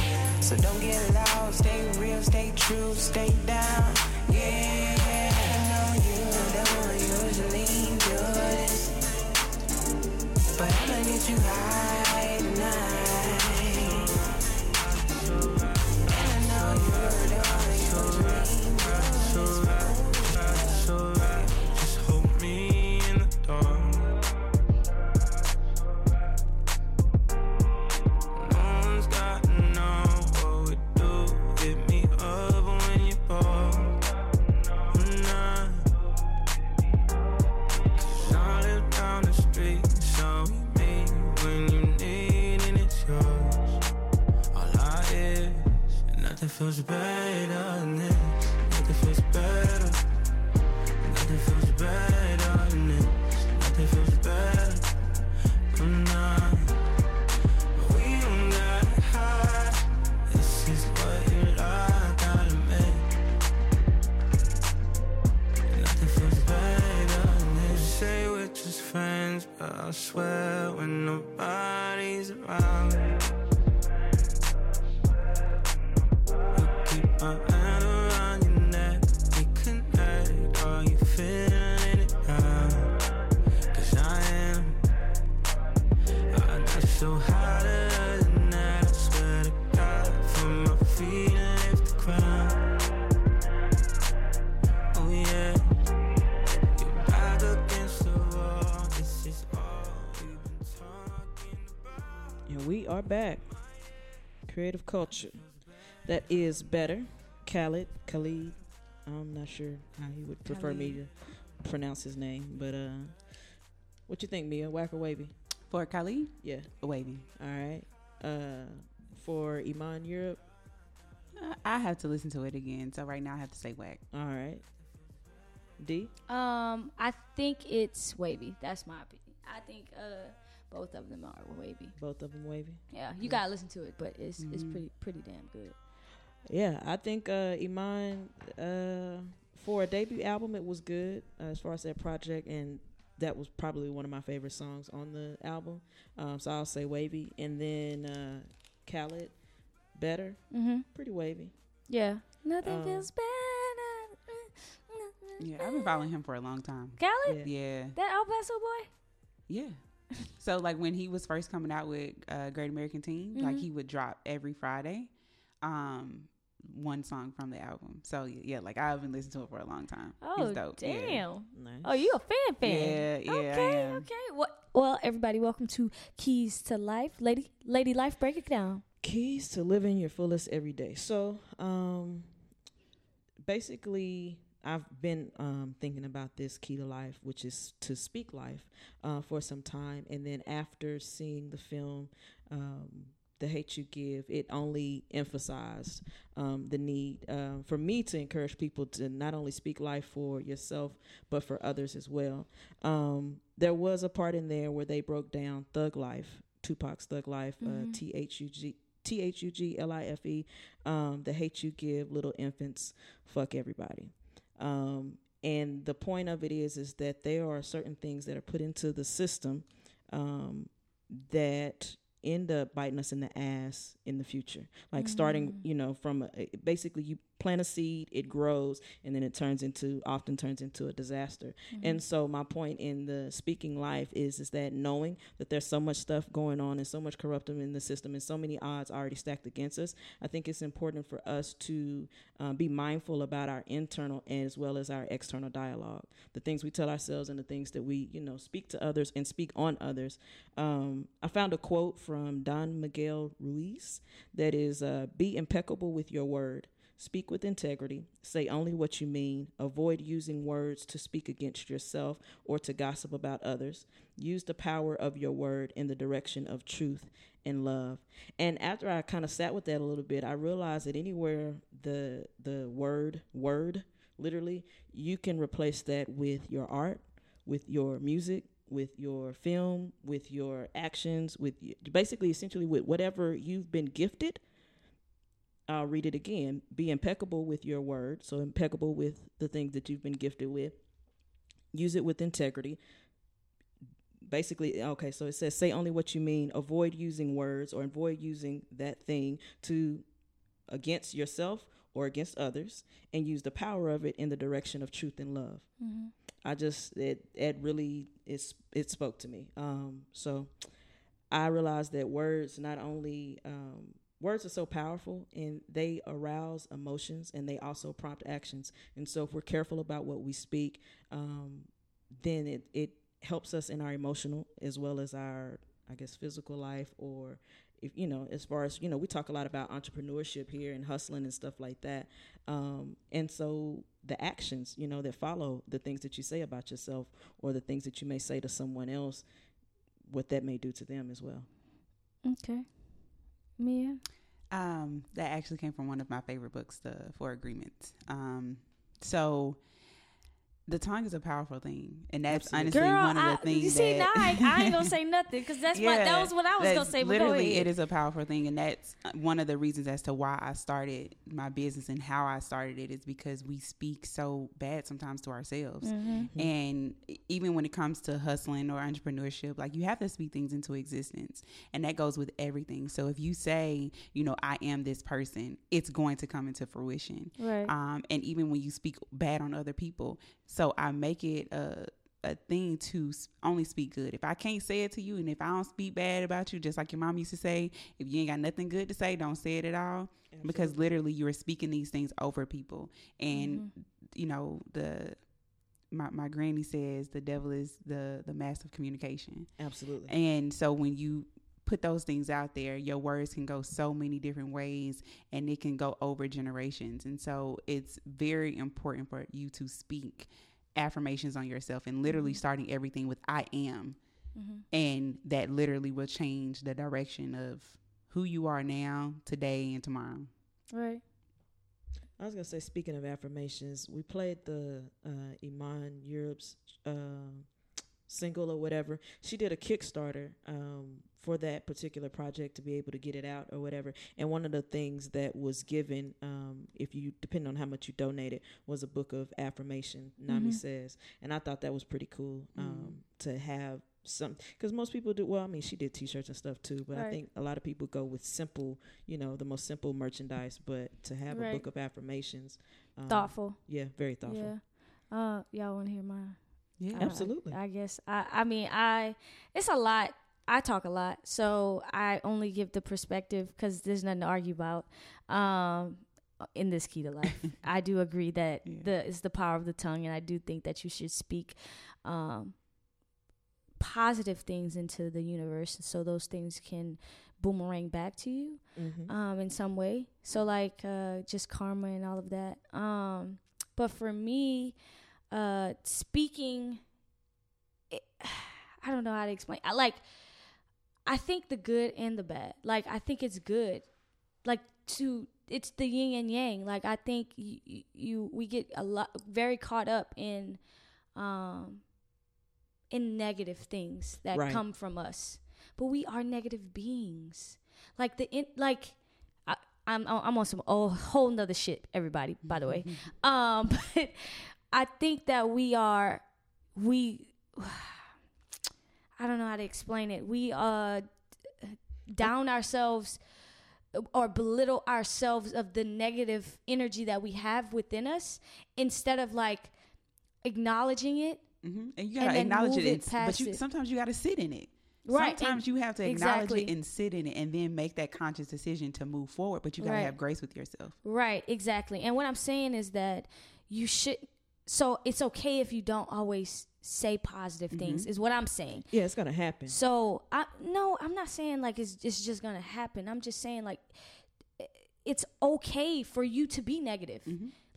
So don't get lost, stay real, stay true, stay down. Yeah. I know you don't usually do this. But I'ma get you high we are back. Creative culture. That is better. Khaled, Khalid. I'm not sure how he would prefer me to pronounce his name, but uh, what you think, Mia? Whack or wavy? For Khalid, Yeah. wavy. All right. Uh, for Iman Europe. Uh, I have to listen to it again. So right now I have to say whack. All right. D. Um, I think it's wavy. That's my opinion. I think uh both of them are wavy. Both of them wavy. Yeah, you gotta listen to it, but it's it's Mhm. pretty pretty damn good. Yeah, I think uh, Iman uh, for a debut album, it was good uh, as far as that project, and that was probably one of my favorite songs on the album. Um, so I'll say wavy, and then uh, Khaled, better, Mm-hmm. pretty wavy. Yeah. Nothing Um, feels better. Yeah, I've been following him for a long time. Khaled, Yeah. Yeah, that El Paso boy. yeah. so like when he was first coming out with uh, Great American Teen, like Mhm. he would drop every Friday, um, one song from the album. So yeah, like I've been listening to it for a long time. Oh He's dope. Yeah. damn. Nice. Oh, you a fan fan? Yeah, yeah, Okay, am. okay. What? Well, everybody, welcome to Keys to Life, Lady Lady Life. Break it down. keys to living your fullest every day. So, um, basically, I've been um, thinking about this key to life, which is to speak life, uh, for some time. And then after seeing the film, um, The Hate You Give, it only emphasized um, the need um, for me to encourage people to not only speak life for yourself, but for others as well. Um, there was a part in there where they broke down Thug Life, Tupac's Thug Life, uh, Mhm. T H U G. T H U G L I F E, um, the hate you give little infants, fuck everybody. Um, and the point of it is, is that there are certain things that are put into the system um, that end up biting us in the ass in the future. Like starting, Mm. you know, from a, basically you plant a seed, it grows, and then it turns into often turns into a disaster. And so my point in the speaking life is is that knowing that there's so much stuff going on and so much corruption in the system and so many odds already stacked against us, I think it's important for us to um, be mindful about our internal as well as our external dialogue, the things we tell ourselves and the things that we you know speak to others and speak on others. Um, I found a quote from Don Miguel Ruiz that is, uh, "Be impeccable with your word." Speak with integrity. Say only what you mean. Avoid using words to speak against yourself or to gossip about others. Use the power of your word in the direction of truth and love. And after I kind of sat with that a little bit, I realized that anywhere the the word word literally you can replace that with your art, with your music, with your film, with your actions, with basically essentially with whatever you've been gifted. I'll read it again. Be impeccable with your word. So, impeccable with the things that you've been gifted with. Use it with integrity. Basically, okay, so it says, say only what you mean. Avoid using words or avoid using that thing to against yourself or against others and use the power of it in the direction of truth and love. Mhm. I just it it really is it spoke to me. Um, so I realized that words not only um, words are so powerful and they arouse emotions and they also prompt actions. And so if we're careful about what we speak, um, then it it helps us in our emotional as well as our I guess physical life or if you know as far as you know we talk a lot about entrepreneurship here and hustling and stuff like that um, and so the actions you know that follow the things that you say about yourself or the things that you may say to someone else what that may do to them as well Okay. Mia. Um, that actually came from one of my favorite books, The Four Agreements. Um, so the tongue is a powerful thing, and that's Absolutely. honestly Girl, one of the I, things you see that now I, I ain't gonna say nothing because that's my, that was what I was gonna say. But go literally, ahead. it is a powerful thing, and that's uh, one of the reasons as to why I started my business and how I started it is because we speak so bad sometimes to ourselves, Mm-hmm. and even when it comes to hustling or entrepreneurship, like you have to speak things into existence, and that goes with everything. So if you say, you know, I am this person, it's going to come into fruition Right. um, and even when you speak bad on other people. So I make it a a thing to only speak good. If I can't say it to you, and if I don't speak bad about you, just like your mom used to say, if you ain't got nothing good to say, don't say it at all. Because literally, you are speaking these things over people, and mm-hmm. you know the. My, my granny says the devil is the the master of communication. absolutely And so when you put those things out there, your words can go so many different ways and it can go over generations. And so it's very important for you to speak affirmations on yourself and literally starting everything with I am. Mm-hmm. And that literally will change the direction of who you are now, today, and tomorrow. Right. I was gonna say, speaking of affirmations, we played the uh, Iman Europe's uh, single or whatever. She did a Kickstarter um, for that particular project to be able to get it out or whatever. And one of the things that was given, um, if you depending on how much you donated, was a book of affirmation. Nami Mhm. says, and I thought that was pretty cool um, to have some because most people do well i mean she did t-shirts and stuff too but i think a lot of people go with simple you know the most simple merchandise but to have a book of affirmations um, Thoughtful. yeah very thoughtful Yeah. Uh, y'all want to hear mine? Yeah. Uh, Absolutely. I guess I. I mean, I. It's a lot. I talk a lot, so I only give the perspective because there's nothing to argue about. Um, in this key to life, I do agree that Yeah. the is the power of the tongue, and I do think that you should speak, um, positive things into the universe, so those things can boomerang back to you Mhm. um in some way so like uh just karma and all of that um but for me uh speaking it, i don't know how to explain i like i think the good and the bad like i think it's good like to it's the yin and yang like i think you, you we get a lot very caught up in um in negative things that Right. come from us but we are negative beings like the in, like I, I'm I'm on some oh whole nother shit. Everybody, by the way, um, but I think that we are we. I don't know how to explain it. We uh down ourselves or belittle ourselves of the negative energy that we have within us instead of like acknowledging it hmm And you gotta then acknowledge it, it and but you sometimes you gotta sit in it. Right, Sometimes and- you have to acknowledge exactly. it and sit in it, and then make that conscious decision to move forward. But you gotta Right. have grace with yourself. Right, exactly. And what I'm saying is that you should so it's okay if you don't always say positive mm-hmm. things is what I'm saying. yeah it's gonna happen So I no, I'm not saying like it's it's just gonna happen. I'm just saying like it's okay for you to be negative.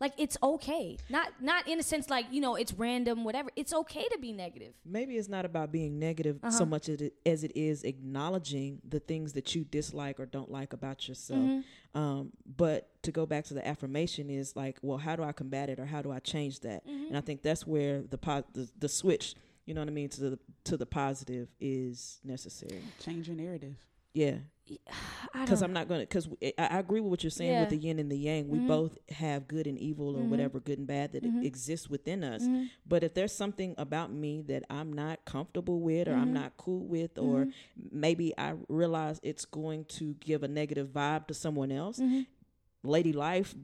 Like it's okay. Not not in a sense like, you know, it's random, whatever. It's okay to be negative. maybe it's not about being negative Uh-huh. so much as it, as it is acknowledging the things that you dislike or don't like about yourself Mm-hmm. um, but to go back to the affirmation is like well how do i combat it or how do i change that Mm-hmm. and i think that's where the, po- the the switch you know what i mean to the to the positive is necessary Change your narrative. Yeah because i'm not gonna because I, I agree with what you're saying Yeah. with the yin and the yang we Mhm. both have good and evil or Mhm. whatever good and bad that Mhm. exists within us Mhm. but if there's something about me that I'm not comfortable with or. I'm not cool with or Mhm. maybe I realize it's going to give a negative vibe to someone else. Lady Life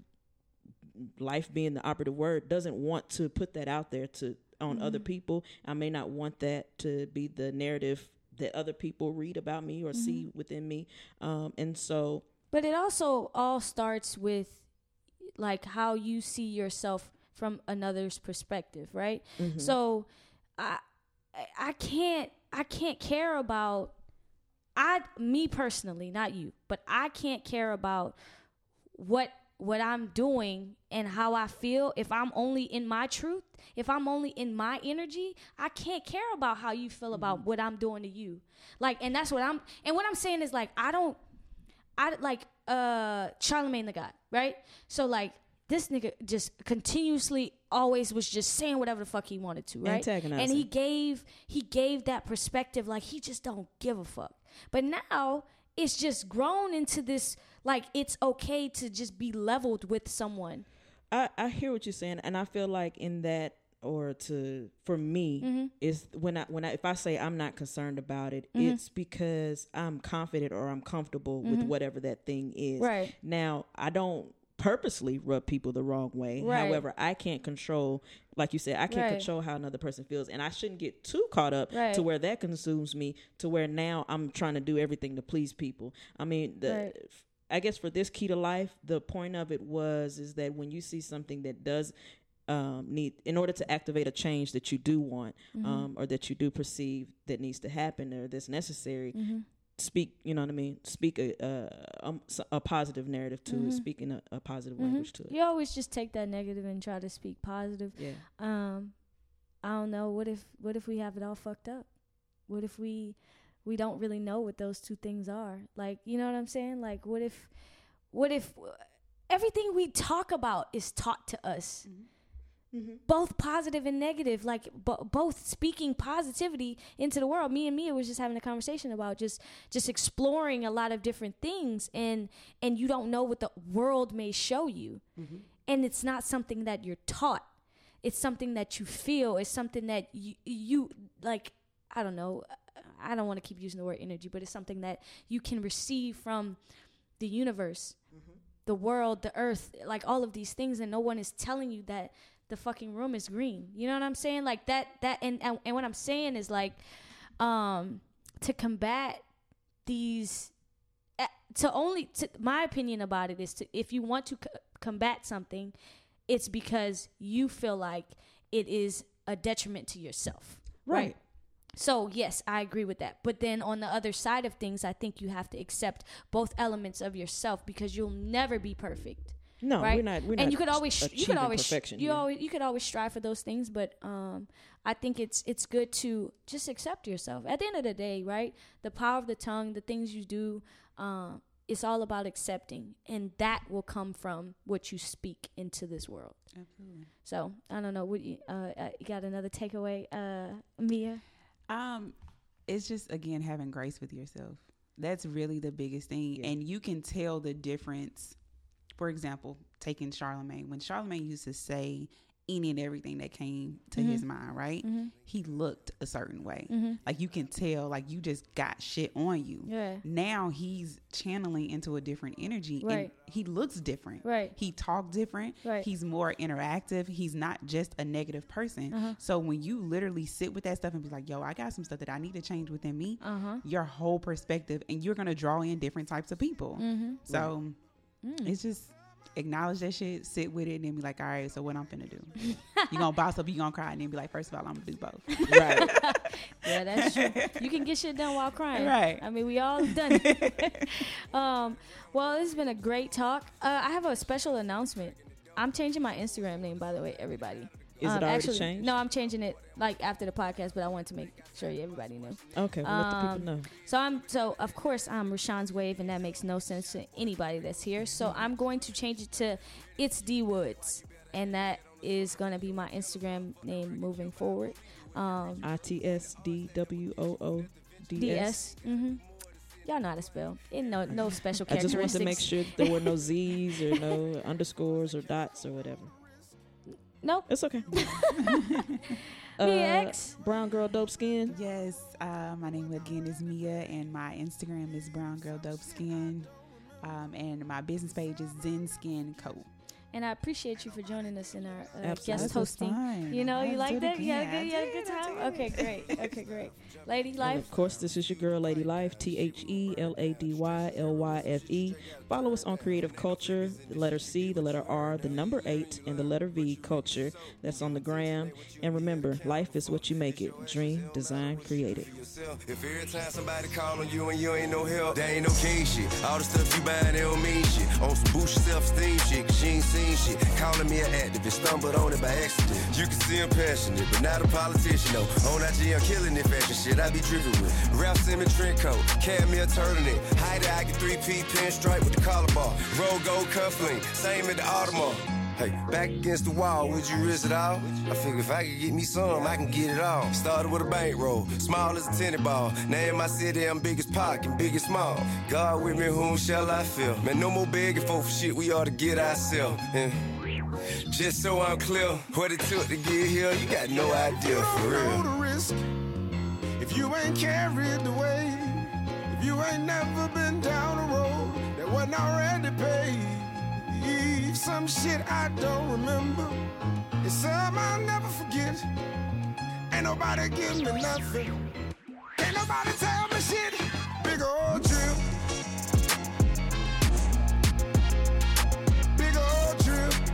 life being the operative word doesn't want to put that out there to on other people. I may not want that to be the narrative that other people read about me or see Mm-hmm. within me. Um and so But it also all starts with like how you see yourself from another's perspective, right? mhm. So I- I can't I can't care about I me personally, not you, but I can't care about what what I'm doing and how I feel if I'm only in my truth, if I'm only in my energy, I can't care about how you feel about what I'm doing to you. Like and that's what I'm and what I'm saying is like I don't I like uh Charlemagne the God, right? So like this nigga just continuously always was just saying whatever the fuck he wanted to, right? And he gave he gave that perspective like he just don't give a fuck. But now it's just grown into this like it's okay to just be leveled with someone. I, I hear what you're saying, and I feel like in that, or to for me, Mm-hmm. is when I when I if I say I'm not concerned about it, Mm-hmm. it's because I'm confident or I'm comfortable with whatever that thing is. Right. now, I don't purposely rub people the wrong way. Right. However, I can't control, like you said, I can't Right. control how another person feels, and I shouldn't get too caught up Right. to where that consumes me, to where now I'm trying to do everything to please people. I mean, the. I guess for this key to life, the point of it was is that when you see something that does um, need, in order to activate a change that you do want Mm-hmm. um, or that you do perceive that needs to happen or that's necessary, Mm-hmm. Speak. You know what I mean? Speak a a, um, s- a positive narrative to Mm-hmm. it, speaking a, a positive language to it. You always just take that negative and try to speak positive. Yeah. um i don't know what if what if we have it all fucked up what if we we don't really know what those two things are. Like, you know what I'm saying? Like, what if, what if everything we talk about is taught to us? Mm-hmm. Both positive and negative, like bo- both speaking positivity into the world. Me and Mia was just having a conversation about just just exploring a lot of different things, and and you don't know what the world may show you, mm-hmm. and it's not something that you're taught. It's something that you feel. It's something that you you like. I don't know. I don't want to keep using the word energy, but it's something that you can receive from the universe, mm-hmm. the world, the earth, like all of these things, and no one is telling you that the fucking room is green. You know what I'm saying? Like that that and and, and what I'm saying is like um to combat these eh, to only to, my opinion about it is to if you want to c- combat something it's because you feel like it is a detriment to yourself Right. so yes, I agree with that. But then on the other side of things, I think you have to accept both elements of yourself because you'll never be perfect. No, right? we're not. We're and not you could always you could always perfection. you here. always you could always strive for those things. But um, I think it's it's good to just accept yourself. At the end of the day, right? The power of the tongue, the things you do, um, it's all about accepting, and that will come from what you speak into this world. Absolutely. So I don't know. What you, uh, uh, you got another takeaway, uh, Mia? Um, it's just again having grace with yourself. That's really the biggest thing, Yeah. and you can tell the difference. For example, taking Charlemagne when Charlemagne used to say any and everything that came to his mind, right? Mm-hmm. He looked a certain way. Like you can tell, like you just got shit on you. Yeah. Now he's channeling into a different energy, and Right. he looks different. Right. He talked different. Right. He's more interactive. He's not just a negative person. So when you literally sit with that stuff and be like, "Yo, I got some stuff that I need to change within me," Uh-huh. your whole perspective, and you're gonna draw in different types of people. Mm-hmm. So Mm. it's just acknowledge that shit, sit with it, and then be like, "All right, so what I'm finna do? you gonna boss up, you gonna cry, and then be like, first of all, I'm gonna do both." right. Yeah, that's true. you can get shit done while crying. Right. I mean, we all done it. um, well, this has been a great talk. Uh, I have a special announcement. I'm changing my Instagram name, by the way, everybody. Is Um, it already actually, changed? No, I'm changing it like after the podcast, but I wanted to make sure everybody knew. Okay, well, let the Um, people know. So I'm so of course I'm Rashawn's wave, and that makes no sense to anybody that's here. So I'm going to change it to it's D Woods, and that is going to be my Instagram name moving forward. Um, I T S D W O O D D S. Mm-hmm. Y'all know how to spell. It no no special characters. I just characteristics. wanted to make sure there were no Z's or no underscores or dots or whatever. Nope. It's okay. Uh, Mia X. Brown girl, dope skin. Yes, uh, my name again is Mia, and my Instagram is Brown Girl Dope Skin, um, and my business page is Zen Skin Co. And I appreciate you for joining us in our uh, guest hosting. fine. You know, you Let's like it that? You had a good, you had a I good time? Okay, great. Okay, great. Lady And Life. of course, this is your girl, Lady Life, T H E L A D Y L Y F E. Follow us on Creative Culture, the letter C, the letter R, the number 8, and the letter V, Culture. That's on the gram. And remember, life is what you make it. Dream, design, create it. If every time somebody call on you and you ain't no help, that ain't no king shit. All the stuff you buying, they don't mean shit. On some boost self-esteem shit, she ain't seen shit. Calling me an activist, stumbled on it by accident. You can see I'm passionate, but not a politician, though. On IG, I'm killing it fashion shit I be dripping with. Raf Simons trend coat, Camille turtleneck. Hide I get 3P pinstripe with the collar bar. Roll gold cufflink, same at the Audemars. Hey, back against the wall, would you risk it all? I figure if I could get me some, I can get it all. Started with a bankroll, small as a tennis ball. Now in my city, I'm biggest as Pac and big as small. God with me, whom shall I feel? Man, no more begging for shit, we ought to get ourselves. And just so I'm clear, what it took to get here, you got no idea for real. know the risk. If you ain't carried the weight, if you ain't never been down a road that wasn't already some shit I don't remember. It's some I'll never forget. Ain't nobody give me nothing. Ain't nobody tell me shit. Big old trip. Big old trip.